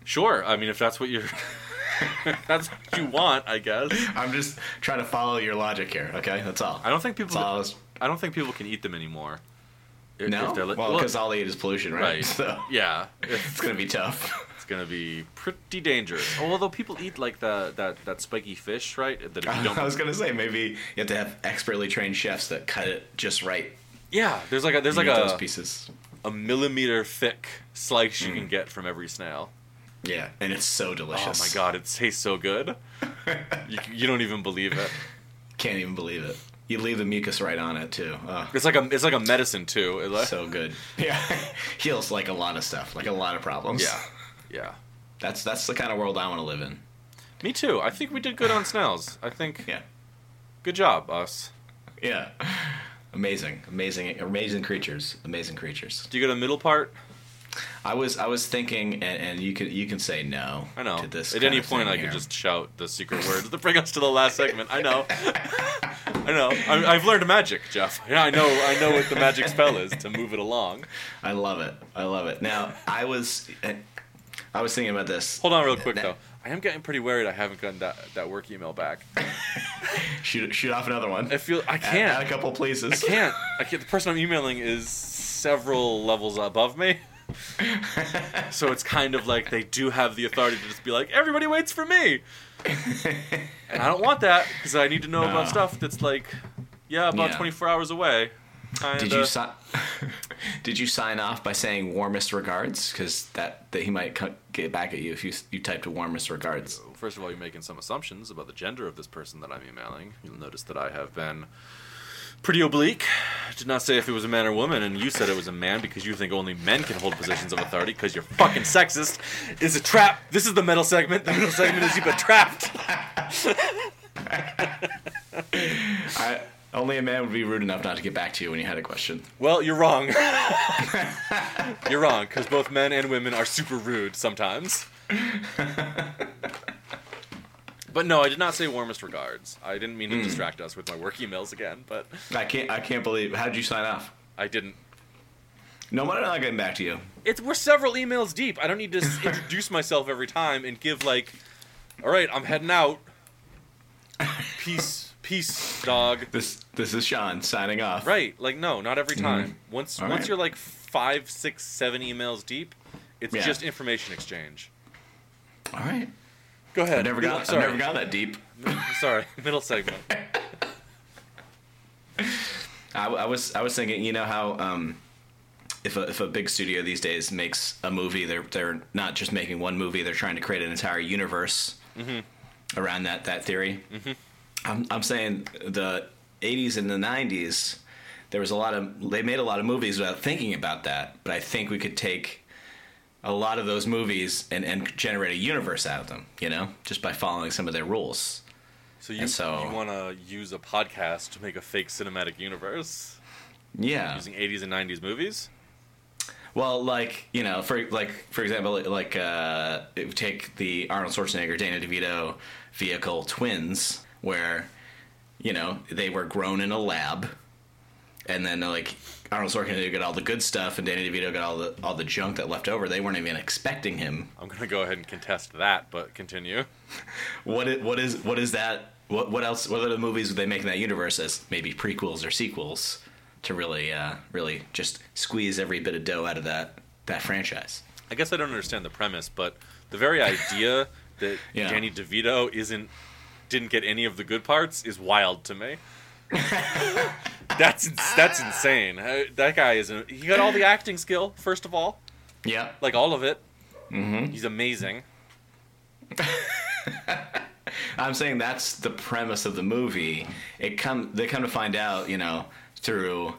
Sure. I mean, if that's what you're, (laughs) (laughs) that's what you want, I guess. I'm just trying to follow your logic here. Okay, that's all. I don't think people. All I was- I don't think people can eat them anymore. If- no, if li- well, because all they eat is pollution, right? right. So Yeah. It's, gonna be tough. it's gonna be pretty dangerous. Oh, although people eat like the that that spiky fish, right? That if you (laughs) don't. I was gonna say maybe you have to have expertly trained chefs that cut it just right. yeah. There's like a there's You like get those a pieces. a millimeter thick slice Mm. you can get from every snail. Yeah, and it's so delicious. Oh my god, it tastes so good. (laughs) you, you don't even believe it. Can't even believe it. You leave the mucus right on it too. It's like a it's like a medicine too. It like- so good. (laughs) Yeah, (laughs) heals like a lot of stuff, like a lot of problems. yeah, yeah. that's that's the kind of world I want to live in. Me too. I think we did good on snails. I think Yeah, good job, us. yeah. Amazing, amazing, amazing creatures. Amazing creatures. Do you get a middle part? I was I was thinking, and, and you can you can say no. I know. To this At any point, I could just shout the secret words to bring us to the last segment. I know. I know. I, I've learned magic, Jeff. Yeah, I know. I know what the magic spell is to move it along. I love it. I love it. Now I was I was thinking about this. Hold on, real quick Now- though. I am getting pretty worried. I haven't gotten that that work email back. (laughs) Shoot shoot off another one. I feel I can't. Add a couple places. I can't. I can't. The person I'm emailing is several levels above me. (laughs) so it's kind of like they do have the authority to just be like, everybody waits for me. and I don't want that because I need to know No. about stuff that's like, yeah, about Yeah. 24 hours away. Kinda. Did you si- (laughs) Did you sign off by saying warmest regards? Because that, that he might co- get back at you if you you typed warmest regards. First of all, you're making some assumptions about the gender of this person that I'm emailing. You'll notice that I have been pretty oblique. Did not say if it was a man or woman, and you said it was a man because you think only men can hold positions of authority because you're fucking sexist. Is a trap. This is the metal segment. The middle segment is you've been trapped. (laughs) I, only a man would be rude enough not to get back to you when you had a question. Well, you're wrong. you're wrong because both men and women are super rude sometimes. (laughs) But no, I did not say warmest regards. I didn't mean to hmm. distract us with my work emails again, but I can't. I can't believe. How did you sign off? I didn't. No, why am I not getting back to you? It's we're several emails deep. I don't need to (laughs) introduce myself every time and give like, all right, I'm heading out. Peace, (laughs) peace, dog. This this is Sean signing off. Right? Like no, not every hmm. time. Once All once right. you're like five, six, seven emails deep, it's Yeah. just information exchange. All right. Go ahead. I never got. I never got that deep. (laughs) Sorry. Middle segment. (laughs) I, I was I was thinking, you know how um, if a if a big studio these days makes a movie, they're they're not just making one movie; they're trying to create an entire universe around that that theory. I'm I'm saying the '80s and the '90s, there was a lot of they made a lot of movies without thinking about that, but I think we could take a lot of those movies and, and generate a universe out of them, you know, just by following some of their rules. So you so- you want to use a podcast to make a fake cinematic universe Yeah. using 80s and 90s movies? Well, like you know, for like for example, like uh, take the Arnold Schwarzenegger, Danny DeVito vehicle twins, where you know they were grown in a lab, and then like Arnold Schwarzenegger got all the good stuff, and Danny DeVito got all the all the junk that left over. They weren't even expecting him. I'm gonna go ahead and contest that, but continue. (laughs) What is, what is what is that? What what else? What other movies would they make in that universe as maybe prequels or sequels to really uh, really just squeeze every bit of dough out of that that franchise? I guess I don't understand the premise, but the very idea (laughs) that Yeah. Danny DeVito isn't didn't get any of the good parts is wild to me. (laughs) that's that's insane. Uh, That guy is a, he got all the acting skill first of all, Yeah, like all of it. Mm-hmm. He's amazing. (laughs) I'm saying that's the premise of the movie. It come they come to find out, you know, through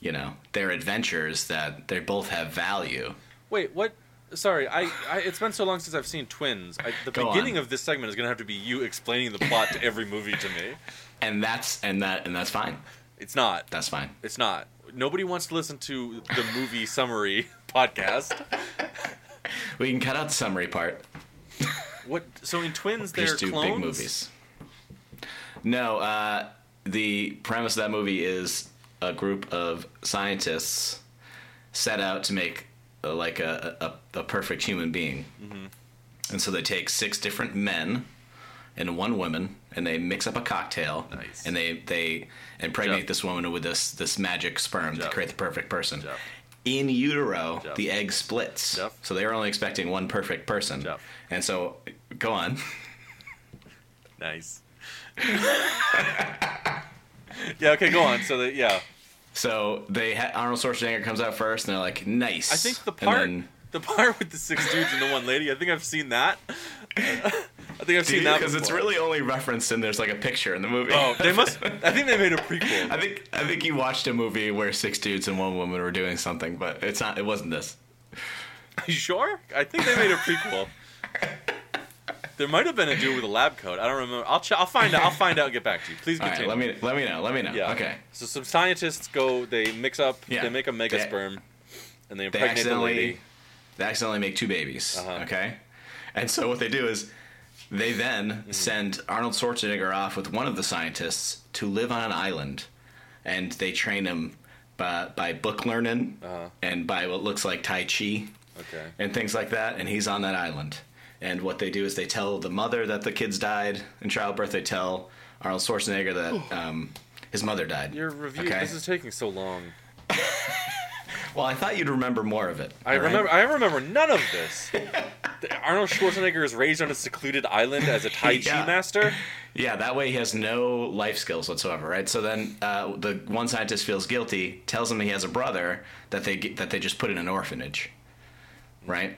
you know their adventures that they both have value. Wait, what? Sorry, I, I it's been so long since I've seen Twins. I, the Go beginning on. of this segment is gonna have to be you explaining the plot to every movie to me. and that's and that and that's fine. It's not. That's fine. It's not. Nobody wants to listen to the movie (laughs) summary (laughs) podcast. We can cut out the summary part. What? So in Twins, they're do clones. big movies. No, uh, the premise of that movie is a group of scientists set out to make uh, like a, a, a perfect human being, Mm-hmm. and so they take six different men and one woman, and they mix up a cocktail, Nice. and they they impregnate Jeff. this woman with this this magic sperm to create the perfect person. Jeff. In utero, the egg splits. So they were only expecting one perfect person. And so, go on. Nice. (laughs) yeah. Okay. Go on. So that yeah, So they ha- Arnold Schwarzenegger comes out first, and they're like, "Nice." I think the part, then- the part with the six dudes and the one lady. I think I've seen that. (laughs) I think I've seen that because it's really only referenced and there's like a picture in the movie. Oh, they must. (laughs) I think they made a prequel. I think I think you watched a movie where six dudes and one woman were doing something, but it's not. It wasn't this. you sure? I think they made a prequel. There might have been a dude with a lab coat. I don't remember. I'll ch- I'll find out. I'll find out and get back to you. Please All right, continue. let me let me know. Let me know. Yeah. Okay. So some scientists go. They mix up. Yeah. They make a mega They- sperm, and they They impregnate the accidentally lady. they accidentally make two babies. Uh-huh. Okay. And so what they do is they then Mm-hmm. send Arnold Schwarzenegger off with one of the scientists to live on an island, and they train him by, by book learning Uh-huh. and by what looks like Tai Chi. Okay. and things like that. And he's on that island. And what they do is they tell the mother that the kids died in childbirth. They tell Arnold Schwarzenegger that um, his mother died. Your review. Okay. This is taking so long. (laughs) Well, I thought you'd remember more of it. I right? remember. I remember none of this. (laughs) Arnold Schwarzenegger is raised on a secluded island as a Tai Chi master. (laughs) Yeah, that way he has no life skills whatsoever, right? So then uh, the one scientist feels guilty, tells him he has a brother that they that they just put in an orphanage, right?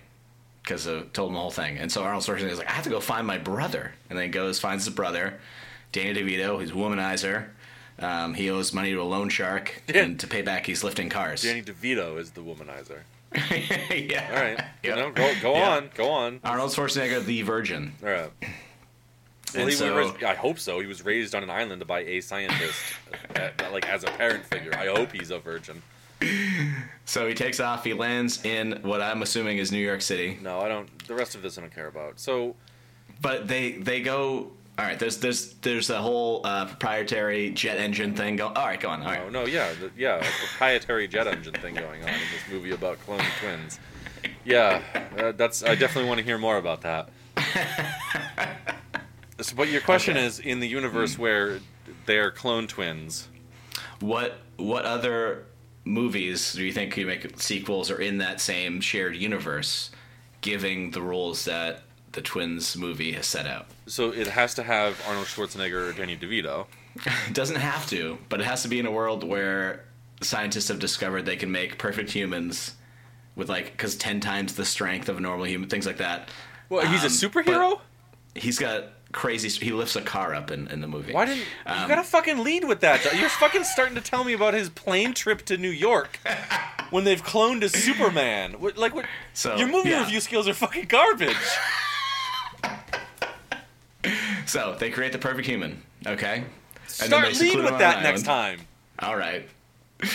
Because uh, told him the whole thing, and so Arnold Schwarzenegger's like, I have to go find my brother, and then he goes finds his brother, Danny DeVito, a womanizer. Um, he owes money to a loan shark, (laughs) Yeah. and to pay back, he's lifting cars. Danny DeVito is the womanizer. (laughs) yeah. All right. (laughs) Yeah. No, go go Yeah. on. Go on. Arnold Schwarzenegger, the Virgin. All right. Well, And he so- was I hope so. He was raised on an island by a scientist, uh, like as a parent figure. I hope he's a virgin. So he takes off. He lands in what I'm assuming is New York City. No, I don't. The rest of this I don't care about. So But they they go. All right. There's there's there's a whole uh, proprietary jet engine thing going. All right, go on. All right. Oh no, yeah, the, yeah, a proprietary jet engine thing going on in this movie about clone twins. Yeah, uh, that's. I definitely want to hear more about that. (laughs) So, but your question Okay. is in the universe where they're clone twins. What what other movies do you think could make sequels or in that same shared universe, giving the rules that the twins movie has set out? So it has to have Arnold Schwarzenegger or Danny DeVito. It (laughs) doesn't have to, but it has to be in a world where scientists have discovered they can make perfect humans with like because ten times the strength of a normal human, things like that. Well, he's a Um, superhero. He's got crazy. He lifts a car up in, in the movie. Why didn't you Um, gotta fucking lead with that? You're fucking starting to tell me about his plane trip to New York (laughs) when they've cloned a Superman. What, like what? So, your movie yeah. review skills are fucking garbage. (laughs) (laughs) So they create the perfect human. Okay. And Start lead with that next time. All right. (laughs)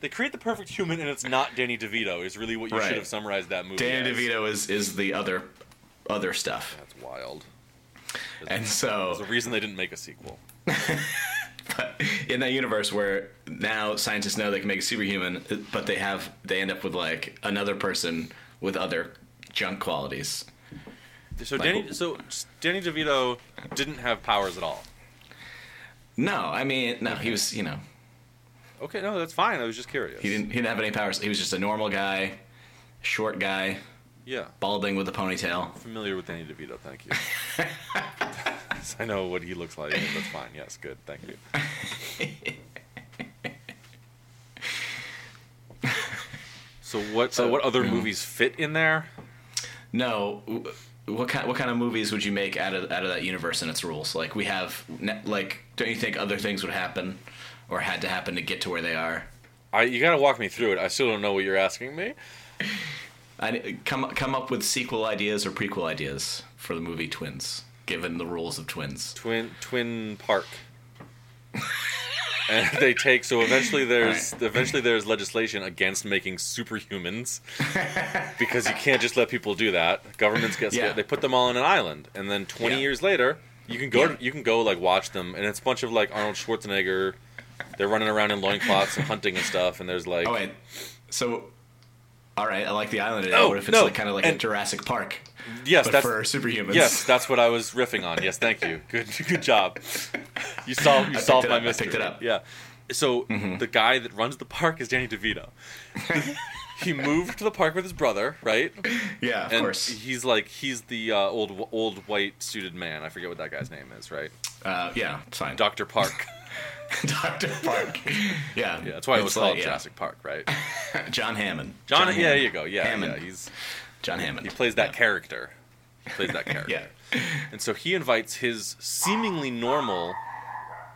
They create the perfect human, and it's not Danny DeVito. Is really what you Right. should have summarized that movie. Danny as. DeVito is is the other other stuff, That's wild. and (laughs) There's so a reason they didn't make a sequel. but in that universe where now scientists know they can make a superhuman, but they have they end up with like another person with other junk qualities. So Like- Danny, so Danny DeVito didn't have powers at all. No, I mean no, he was you know Okay, no, that's fine. I was just curious. he didn't he didn't have any powers. He was just a normal guy, short guy, Yeah, balding with a ponytail. familiar with Danny DeVito. Thank you. (laughs) I know what he looks like. That's fine. Yes, good. Thank you. (laughs) So what? So what other mm. movies fit in there? No, what kind what kind of movies would you make out of out of that universe and its rules? Like we have like don't you think other things would happen or had to happen to get to where they are? I you gotta walk me through it. I still don't know what you're asking me. (laughs) I, come come up with sequel ideas or prequel ideas for the movie Twins, given the rules of Twins. Twin Twin Park. (laughs) and (laughs) they take so eventually there's eventually there's legislation against making superhumans (laughs) because you can't just let people do that. Governments get Yeah. scared. They put them all on an island, and then 20 Yeah. years later, you can go Yeah. you can go like watch them, and it's a bunch of like Arnold Schwarzenegger. They're running around in loincloths and hunting and stuff, and there's like Oh wait, so all right, I like the island. idea. Oh, what if it's no, like kind of like a Jurassic Park, yes, but that's for superhumans? yes, that's what I was riffing on. Yes, thank you. Good (laughs) good job. You (laughs) solved you solved my up, I mystery. picked it up. Mm-hmm. Yeah. So the guy that runs the park is Danny DeVito. (laughs) he moved to the park with his brother, right? yeah, of and course. he's like he's the uh, old old white suited man. I forget what that guy's name is, right? Uh, yeah, it's fine. Doctor Park. (laughs) Doctor Park. Yeah, Yeah, that's why it was It's called like, yeah. Jurassic Park, right? (laughs) John Hammond. John. yeah, Hammond. there you go. Yeah, Hammond. yeah. He's John Hammond. he plays that Yeah. character. He plays that (laughs) character. Yeah. And so he invites his seemingly normal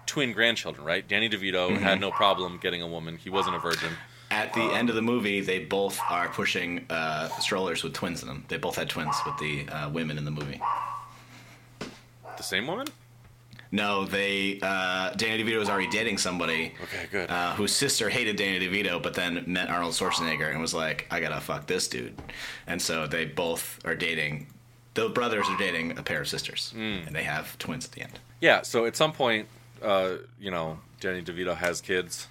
twin grandchildren, right? Danny DeVito Mm-hmm. had no problem getting a woman. He wasn't a virgin. At the end of the movie, they both are pushing uh, strollers with twins in them. They both had twins with the uh, women in the movie. The same woman? No, they. Uh, Danny DeVito was already dating somebody Okay, good. uh, whose sister hated Danny DeVito, but then met Arnold Schwarzenegger and was like, "I gotta fuck this dude," and so they both are dating. The brothers are dating a pair of sisters, Hmm. and they have twins at the end. yeah, so at some point, uh, you know, Danny DeVito has kids.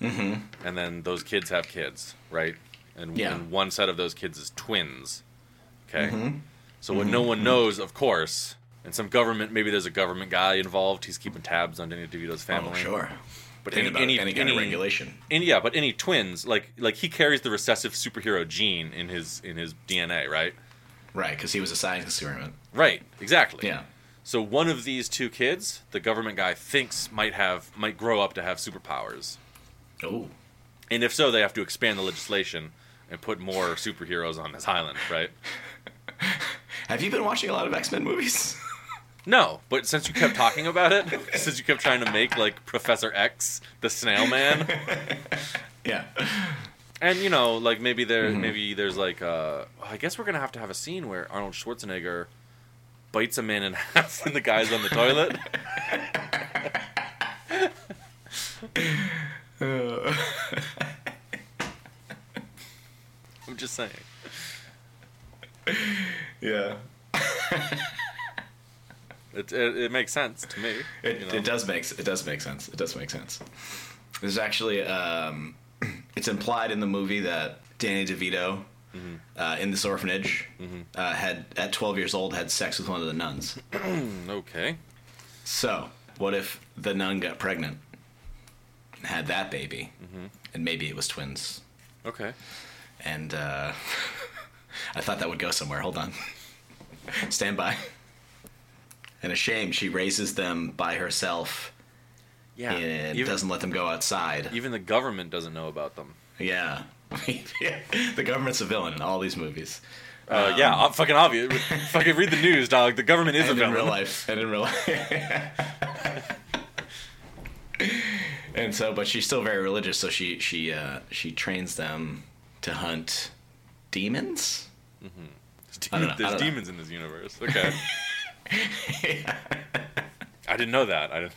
Mm-hmm. And then those kids have kids, right? And, Yeah. and one set of those kids is twins. Okay? Mm-hmm. So what no one knows, of course, and some government, maybe there's a government guy involved. He's keeping tabs on Danny DeVito's oh, family. Oh, sure. But any, any, any kind of any- regulation. any yeah, but any twins like like he carries the recessive superhero gene in his in his DNA, right? Right, because he was a science experiment. Right, exactly. Yeah. So one of these two kids, the government guy thinks might have might grow up to have superpowers, Oh. and if so, they have to expand the legislation and put more superheroes on this island, right? (laughs) Have you been watching a lot of X Men movies? (laughs) No, but since you kept talking about it, (laughs) since you kept trying to make like Professor X the Snail Man, (laughs) yeah. and you know, like maybe there, maybe there's like, uh, I guess we're gonna have to have a scene where Arnold Schwarzenegger bites a man in (laughs) half and the guy's on the toilet. I'm just saying. Yeah. It, it, it makes sense to me. It, you know? it does make it does make sense. It does make sense. There's actually um, (clears throat) it's implied in the movie that Danny DeVito Mm-hmm. uh, in this orphanage uh, had at 12 years old had sex with one of the nuns. (clears throat) Okay. So what if the nun got pregnant, and had that baby, Mm-hmm. and maybe it was twins? Okay. And uh, (laughs) I thought that would go somewhere. Hold on. (laughs) Stand by. And ashamed, she raises them by herself Yeah. and even, doesn't let them go outside. even the government doesn't know about them. Yeah. (laughs) the government's a villain in all these movies. Uh, yeah, ob- fucking obvious. fucking read the news, dog. The government is a and in real life. And in real life. (laughs) and so, but she's still very religious, so she she uh, she trains them to hunt demons. There's, I don't know, demon- I there's know. demons in this universe. Okay. (laughs) (laughs) I didn't know that. Didn't...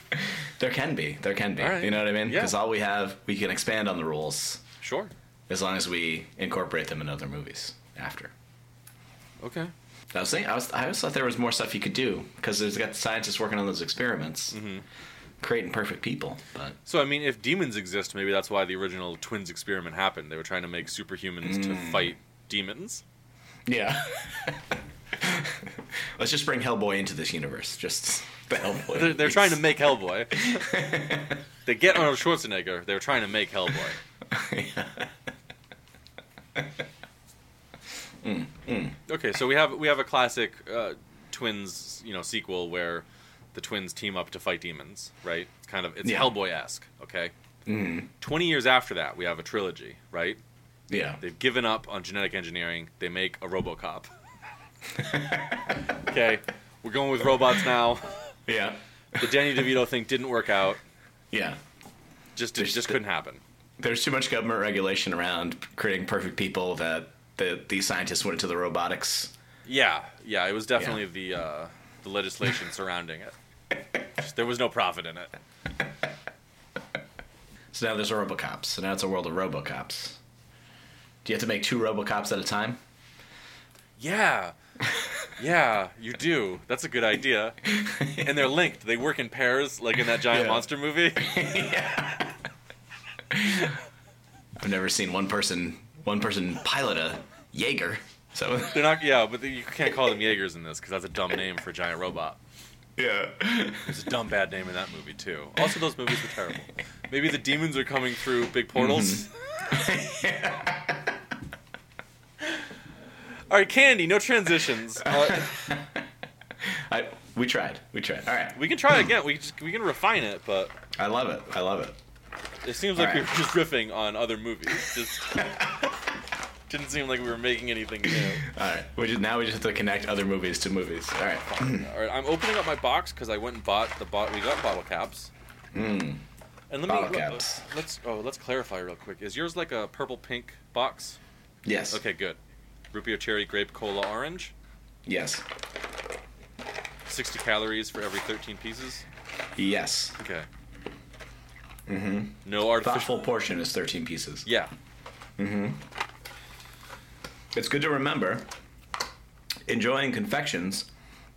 There can be, there can be. Right. You know what I mean? Yeah. Because all we have, we can expand on the rules Sure. as long as we incorporate them in other movies after. Okay. I was thinking, I was, I always thought there was more stuff you could do because there's got scientists working on those experiments. Mm-hmm. creating perfect people, but So I mean, if demons exist, maybe that's why the original twins experiment happened. They were trying to make superhumans to Hmm. fight demons. yeah. (laughs) Let's just bring Hellboy into this universe. Just (laughs) the Hellboy. They're, they're trying to make Hellboy. (laughs) they get Arnold Schwarzenegger. They're trying to make Hellboy. (laughs) Mm, mm. Okay, so we have we have a classic uh, twins, you know, sequel where the twins team up to fight demons, right? It's kind of it's Yeah. Hellboy esque. Okay. Mm-hmm. Twenty years after that, we have a trilogy, right? yeah. They've given up on genetic engineering. They make a RoboCop. (laughs) okay, we're going with robots now. Yeah. The Danny DeVito thing didn't work out. Yeah. Just it just the- couldn't happen. There's too much government regulation around creating perfect people that the, these scientists went into the robotics. Yeah, yeah, it was definitely the uh, the legislation (laughs) surrounding it. Just, there was no profit in it. So now there's a Robocops. So now it's a world of Robocops. Do you have to make two Robocops at a time? Yeah, (laughs) yeah, you do. That's a good idea. (laughs) And they're linked. They work in pairs, like in that giant Yeah. monster movie. (laughs) yeah. I've never seen one person one person pilot a Jaeger. So They're not. Yeah, but you can't call them Jaegers in this because that's a dumb name for a giant robot. yeah. It's a dumb bad name in that movie too. Also, those movies were terrible. Maybe the demons are coming through big portals. Mm-hmm. All right, Candy. No transitions. (laughs) Uh, I we tried. We tried. All right. we can try again. We just, we can refine it, but I love it. I love it. it seems like we right. were just riffing on other movies. Just (laughs) didn't seem like we were making anything new. All right. We just now we just have to connect other movies to movies. All right. All right, I'm opening up my box because I went and bought the bot. We got bottle caps. And let me Bottle let- caps. let's oh let's clarify real quick. Is yours like a purple pink box? Yes. Okay, good. Root beer, cherry, grape, cola, orange. Yes. 60 calories for every 13 pieces. Yes. Okay. Mm-hmm. No artificial. Thoughtful portion is 13 pieces. Yeah. Mm-hmm. It's good to remember enjoying confections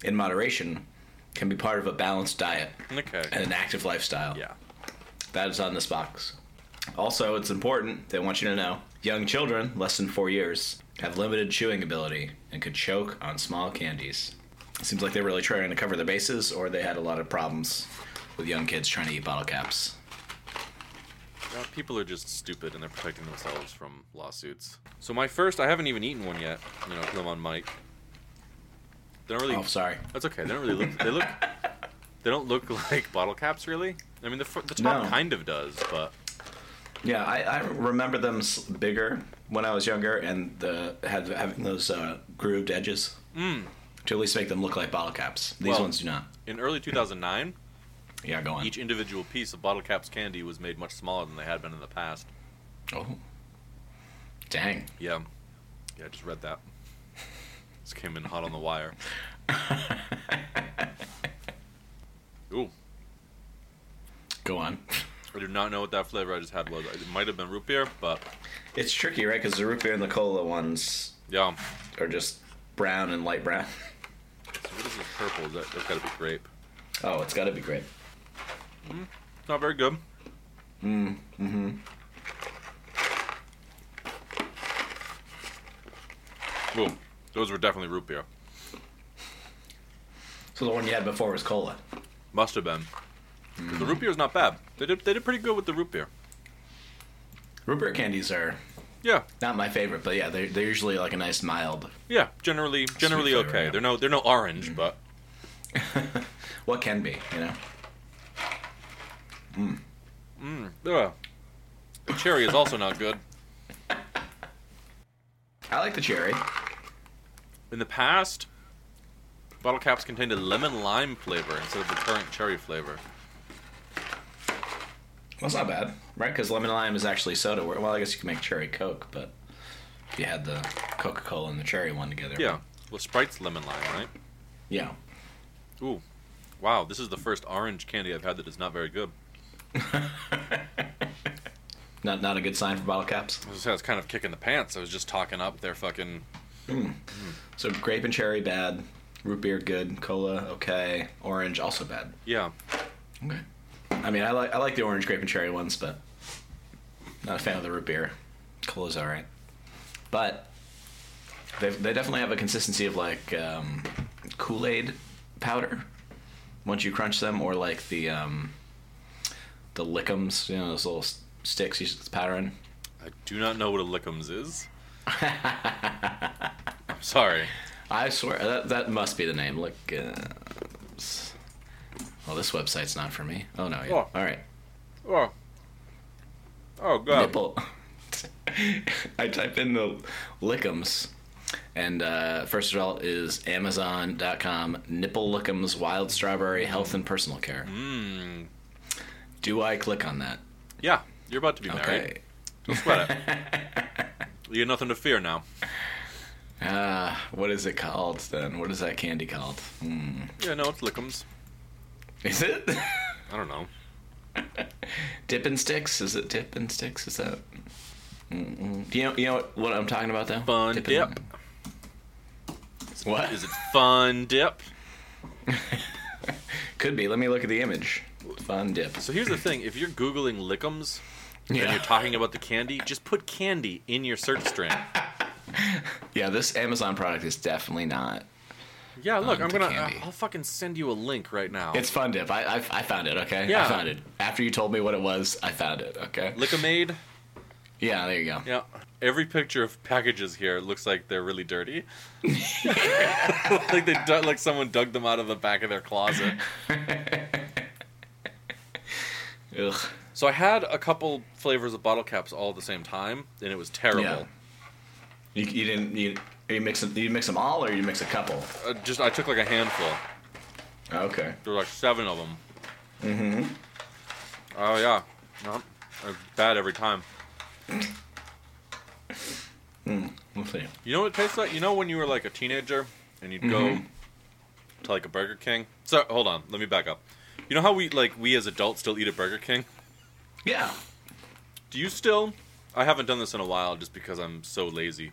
in moderation can be part of a balanced diet Okay. and an active lifestyle. Yeah. That is on this box. Also, it's important, they want you to know young children, less than four years, have limited chewing ability and could choke on small candies. Seems like they're really trying to cover their bases, or they had a lot of problems with young kids trying to eat bottle caps. People are just stupid and they're protecting themselves from lawsuits. So my first, I haven't even eaten one yet. You know, 'cause I'm on mic. They don't really. Oh, sorry. That's okay. They don't really look. They look. (laughs) They don't look like bottle caps, really. I mean, the the top No. kind of does, but Yeah, I, I remember them bigger when I was younger, and the had having those uh, grooved edges to at least make them look like bottle caps. These Well- ones do not. in early 2009, Yeah, go on. each individual piece of bottle caps candy was made much smaller than they had been in the past. Oh, dang! Yeah. Yeah, I just read that. This came in hot on the wire. (laughs) Ooh, Go on. I do not know what that flavor I just had was. It might have been root beer, but It's tricky, right? Because the root beer and the cola ones yeah. are just brown and light brown. So what is this purple? Is that, that's got to be grape. Oh, it's got to be great. Not very good. Mm. Mm-hmm. Ooh, those were definitely root beer. So the one you had before was cola. Must have been. 'Cause The root beer is not bad. They did they did pretty good with the root beer. Root beer candies are Yeah, not my favorite, but yeah, they're, they're usually like a nice mild. yeah. Generally, generally flavor, okay. yeah. They're no they're no orange, mm-hmm. but (laughs) What can be, you know? Mm. Mm, ugh. the cherry is also not good. (laughs) I like the cherry. In the past, bottle caps contained a lemon lime flavor instead of the current cherry flavor. Well, it's not bad, right? Because lemon lime is actually soda. Well, I guess you can make cherry coke, but if you had the Coca Cola and the cherry one together. Yeah, well, Sprite's lemon lime, right? Yeah. Ooh, wow! This is the first orange candy I've had that is not very good. (laughs) Not not a good sign for bottle caps. I was, I was kind of kicking the pants. I was just talking up their fucking. Hmm. So grape and cherry bad, root beer good, cola okay, orange also bad. Yeah, Okay. I mean, I like I like the orange grape and cherry ones, but not a fan of the root beer. Cola's all right, but they they definitely have a consistency of like um, Kool Aid powder once you crunch them, or like the um, the lickums, you know, those little sticks you just powder in. I do not know what a lickums is. (laughs) I'm sorry. I swear that that must be the name. Lickums. Well, this website's not for me. Oh no, yeah. Oh. All right. Oh. Oh god. nipple. (laughs) I type in the lickums, and uh, first result is Amazon.com nipple lickums wild strawberry health and personal care. Mmm. Do I click on that? Yeah, you're about to be married. Okay. Don't sweat it. (laughs) you got nothing to fear now. Uh, what is it called then? What is that candy called? Hmm. Yeah, no, it's lickums. Is it I don't know. Dipping Sticks? Is it Dippin' Sticks? Is that? Mm-mm. Do you know you know what, what I'm talking about though? Fun Dippin'- dip. What? Is it fun dip? (laughs) Could be. Let me look at the image. Fun dip. So here's the thing: if you're googling lickums and you're talking about the candy, just put candy in your search string. (laughs) Yeah, this Amazon product is definitely not. Yeah, look, Um, I'm gonna. candy. I'll fucking send you a link right now. It's Fun Dip. I, I I found it. Okay. Yeah. I found it after you told me what it was. I found it. Okay. Lik-M-Aid. Yeah. There you go. Yeah. Every picture of packages here looks like they're really dirty. (laughs) like they dug, like someone dug them out of the back of their closet. (laughs) Ugh. So I had a couple flavors of bottle caps all at the same time, and it was terrible. Yeah. You, you didn't you you mix them, you mix them all or you mix a couple? Uh, just I took like a handful. Okay. There were like seven of them. Mm-hmm. Oh yeah, no, bad every time. We'll see. You know what it tastes like? You know when you were like a teenager and you'd go to like a Burger King. So hold on, let me back up. You know how we like we as adults still eat at Burger King? Yeah. Do you still? I haven't done this in a while just because I'm so lazy.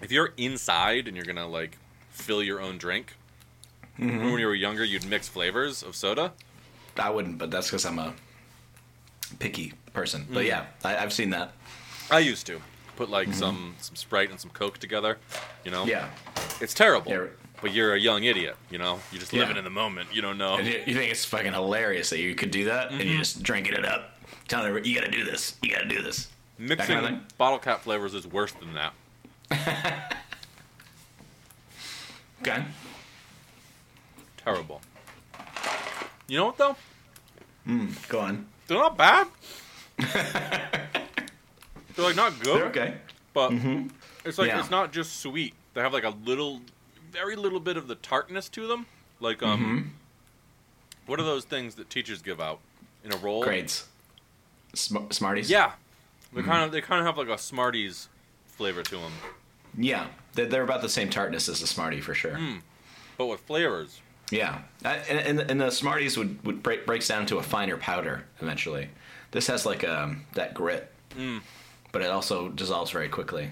If you're inside and you're gonna like fill your own drink, remember when you were younger, you'd mix flavors of soda. I wouldn't, but that's because I'm a picky person. But mm. yeah, I, I've seen that. I used to put like mm-hmm. some some Sprite and some Coke together. You know, Yeah. it's terrible. Yeah. But you're a young idiot. You know, you're just Yeah. living in the moment. You don't know. And you, you think it's fucking hilarious that you could do that and you're mm-hmm. just drinking it up, telling everybody, you gotta do this, you gotta do this. Mixing kind of bottle cap flavors is worse than that. (laughs) Okay. Terrible. You know what though? Hmm. Go on. They're not bad. (laughs) They're like not good. They're okay. but it's like Yeah. it's not just sweet. They have like a little, very little bit of the tartness to them. Like um, Mm-hmm. what are those things that teachers give out in a roll? Grades. Sm- Smarties? Yeah, they Mm-hmm. kind of they kind of have like a Smarties flavor to them, Yeah. They're, they're about the same tartness as the Smartie for sure. but with flavors. Yeah. And, and, and the Smarties would, would break, breaks down to a finer powder eventually. This has like um, that grit, but it also dissolves very quickly.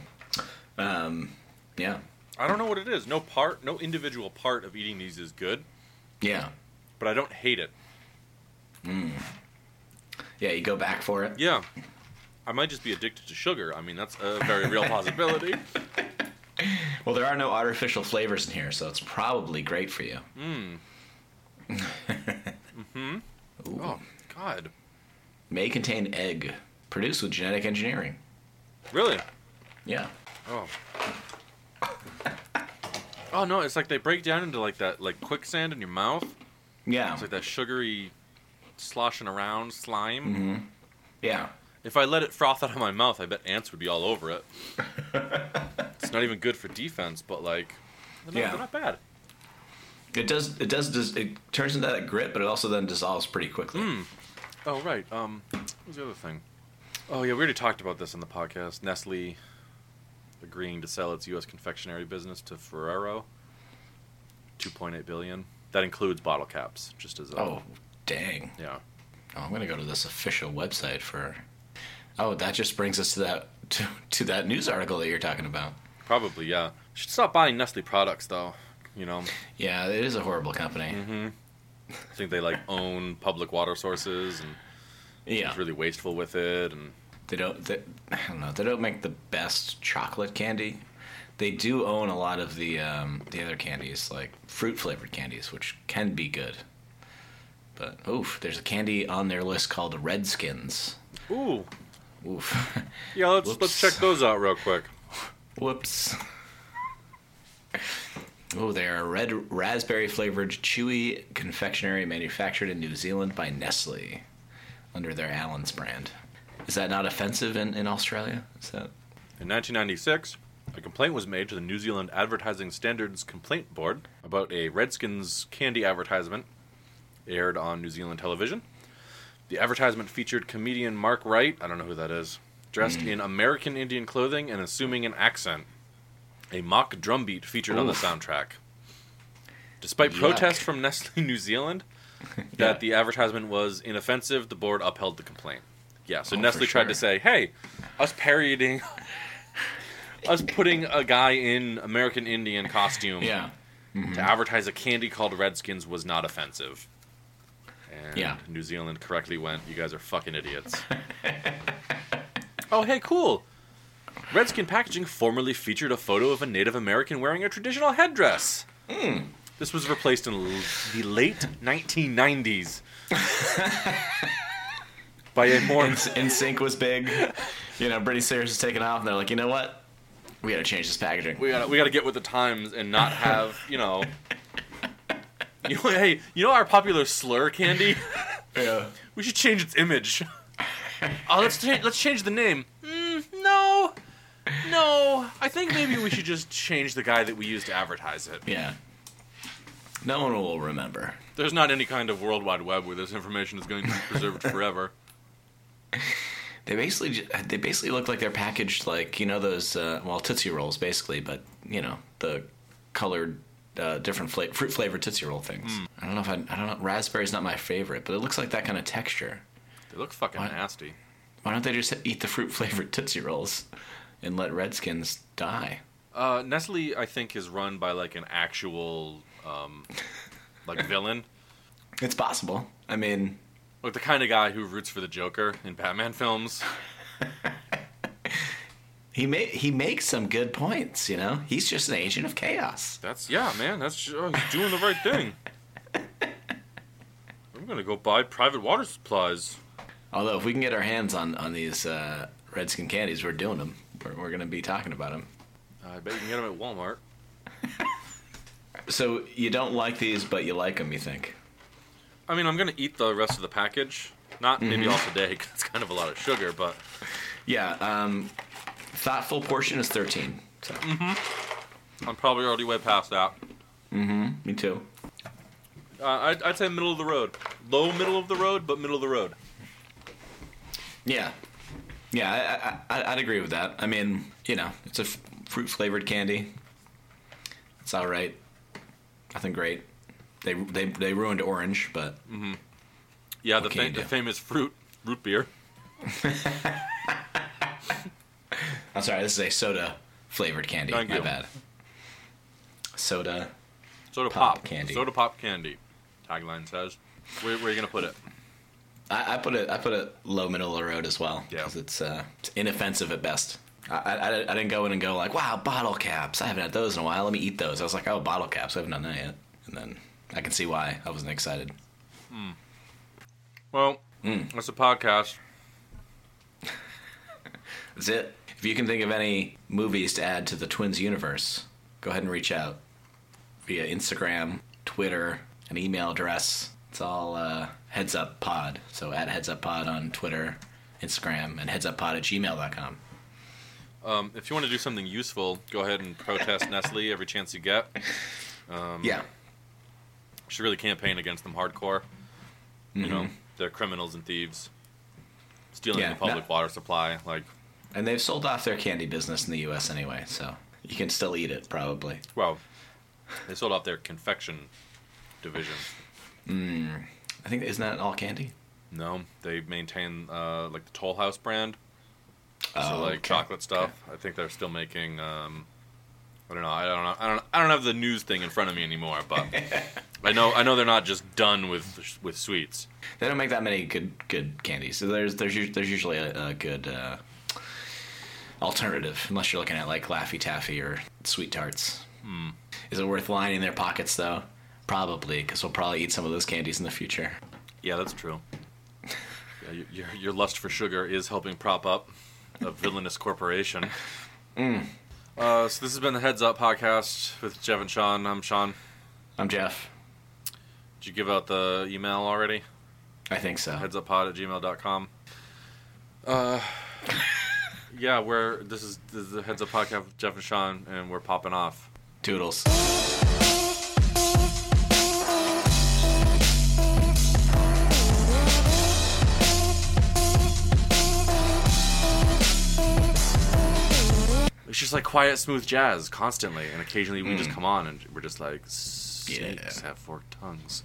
Um, yeah. I don't know what it is. No part, no individual part of eating these is good, Yeah. but I don't hate it. Yeah, you go back for it. Yeah, I might just be addicted to sugar. I mean, that's a very real (laughs) possibility. Well, there are no artificial flavors in here, so it's probably great for you. Mm. hmm (laughs) Oh God, May contain egg, produced with genetic engineering. really? Yeah. Oh. Oh no, it's like they break down into like that like quicksand in your mouth. Yeah. It's like that sugary sloshing around slime. Mm-hmm. Yeah. If I let it froth out of my mouth, I bet ants would be all over it. (laughs) it's not even good for defense, but like, they're not, Yeah. they're not bad. It does. It does. it turns into that grit, but it also then dissolves pretty quickly. Oh right. Um, what was the other thing? Oh yeah, we already talked about this in the podcast. Nestle agreeing to sell its U.S. confectionery business to Ferrero. Two point eight billion. That includes bottle caps, just as a Oh, dang! yeah. Oh, I'm gonna go to this official website for. Oh, that just brings us to that (laughs) to, to that news article that you're talking about. Probably, yeah. Should stop buying Nestle products, though. You know, Yeah, it is a horrible company. Mm-hmm. I think they like own public water sources and Yeah, it's really wasteful with it. And they don't. They, I don't know. They don't make the best chocolate candy. They do own a lot of the um, the other candies, like fruit flavored candies, which can be good. But oof, there's a candy on their list called Redskins. ooh, Oof. yeah, let's Whoops. let's check those out real quick. Whoops. Oh, they are red raspberry flavored chewy confectionery manufactured in New Zealand by Nestle under their Allen's brand. Is that not offensive in, in Australia? Is that In 1996, a complaint was made to the New Zealand Advertising Standards Complaint Board about a Redskins candy advertisement aired on New Zealand television. The advertisement featured comedian Mark Wright, I don't know who that is, dressed in American Indian clothing and assuming an accent. A mock drum beat featured on the Oof. soundtrack. Despite Yuck. protest from (laughs) Nestle New Zealand (laughs) that Yeah. the advertisement was inoffensive, the board upheld the complaint. Yeah, so Oh, for Nestle tried to sure. say, hey, us parodying (laughs) us putting a guy in American Indian costume yeah? to mm-hmm. advertise a candy called Redskins was not offensive. And Yeah. New Zealand correctly went, you guys are fucking idiots. Oh, hey, cool. Redskin packaging formerly featured a photo of a Native American wearing a traditional headdress. Hmm. This was replaced in l- the late 1990s (laughs) by a more NSYNC was big. You know, Britney Spears is taking off, and they're like, you know what? We got to change this packaging. we gotta we gotta get with the times and not have you know. (laughs) You know, hey, you know our popular slur candy? yeah. We should change its image. (laughs) Oh, let's cha- let's change the name. Mm, no, no. I think maybe we should just change the guy that we use to advertise it. Yeah. No one will remember. There's not any kind of world wide web where this information is going to be preserved (laughs) forever. They basically ju- they basically look like they're packaged like you know those uh, well Tootsie Rolls basically, but you know the colored uh, different fla- fruit flavored Tootsie Roll things. I don't know if I, I don't know raspberry's not my favorite, but it looks like that kind of texture. They look fucking What? nasty. Why don't they just eat the fruit (laughs) flavored Tootsie Rolls and let Redskins die? Uh, Nestle, I think, is run by like an actual um, like (laughs) villain. It's possible. I mean, Like the kind of guy who roots for the Joker in Batman films. (laughs) he ma- he makes some good points. You know, he's just an agent of chaos. That's yeah, man. That's uh, he's doing the right thing. I'm gonna go buy private water supplies. Although if we can get our hands on on these uh, Redskin candies, we're doing them. We're, we're going to be talking about them. I bet you can get them at Walmart. So you don't like these, but you like them. You think? I mean, I'm gonna eat the rest of the package. Not maybe all today because it's kind of a lot of sugar. But Yeah. Um, thoughtful portion is thirteen. So I'm probably already way past that. me too. Uh, I'd, I'd say middle of the road, low middle of the road, but middle of the road. Yeah. Yeah, I, I, I'd agree with that. I mean, you know, it's a f- fruit flavored candy. It's all right. Nothing great. They they they ruined orange, but mm-hmm. Yeah, the, the famous fruit root beer. (laughs) I'm sorry. This is a soda flavored candy. Thank My you. bad. Soda. Soda Pop pop, candy. Soda pop candy. Tagline says. Where, where are you gonna put it? I, I put it. I put it low middle of the road as well Yeah. because it's, uh, it's inoffensive at best. I, I, I didn't go in and go like, wow, bottle caps. I haven't had those in a while. Let me eat those. I was like, oh, bottle caps. I haven't done that yet. And then I can see why I wasn't excited. Well, Mm. that's a podcast. (laughs) That's it. If you can think of any movies to add to the Twins universe, go ahead and reach out via Instagram, Twitter, an email address. It's all uh, Heads Up Pod. So at Heads Up Pod on Twitter, Instagram, and Heads Up Pod at gmail.com. Um, if you want to do something useful, go ahead and protest (laughs) Nestle every chance you get. Um, yeah. You should really campaign against them hardcore. You know, mm-hmm. they're criminals and thieves. Stealing Yeah, the public no- water supply. Like, And they've sold off their candy business in the U.S. anyway, so you can still eat it probably. well, they sold off their confection division. Mm. I think isn't that all candy? No, they maintain uh, like the Toll House brand. so Oh, like okay. chocolate stuff. I think they're still making um, I don't know. I don't know. I don't. I don't have the news thing in front of me anymore, but (laughs) I know. I know they're not just done with with sweets. They don't make that many good good candies. So there's there's there's usually a, a good uh, alternative, unless you're looking at like Laffy Taffy or SweeTarts. Is it worth lining their pockets though? Probably, because we'll probably eat some of those candies in the future. Yeah, that's true. (laughs) Yeah, your, your your lust for sugar is helping prop up a villainous corporation. (laughs) Uh, so this has been the Heads Up podcast with Jeff and Sean. I'm Sean. I'm Jeff. Did you give out the email already? I think so. headsuppod at gmail.com. Uh, (laughs) yeah, we're this is, this is the Heads Up podcast with Jeff and Sean, and we're popping off. Toodles. It's just like quiet, smooth jazz constantly, and occasionally we just hmm. come on and we're just like, snakes Yeah. have forked tongues.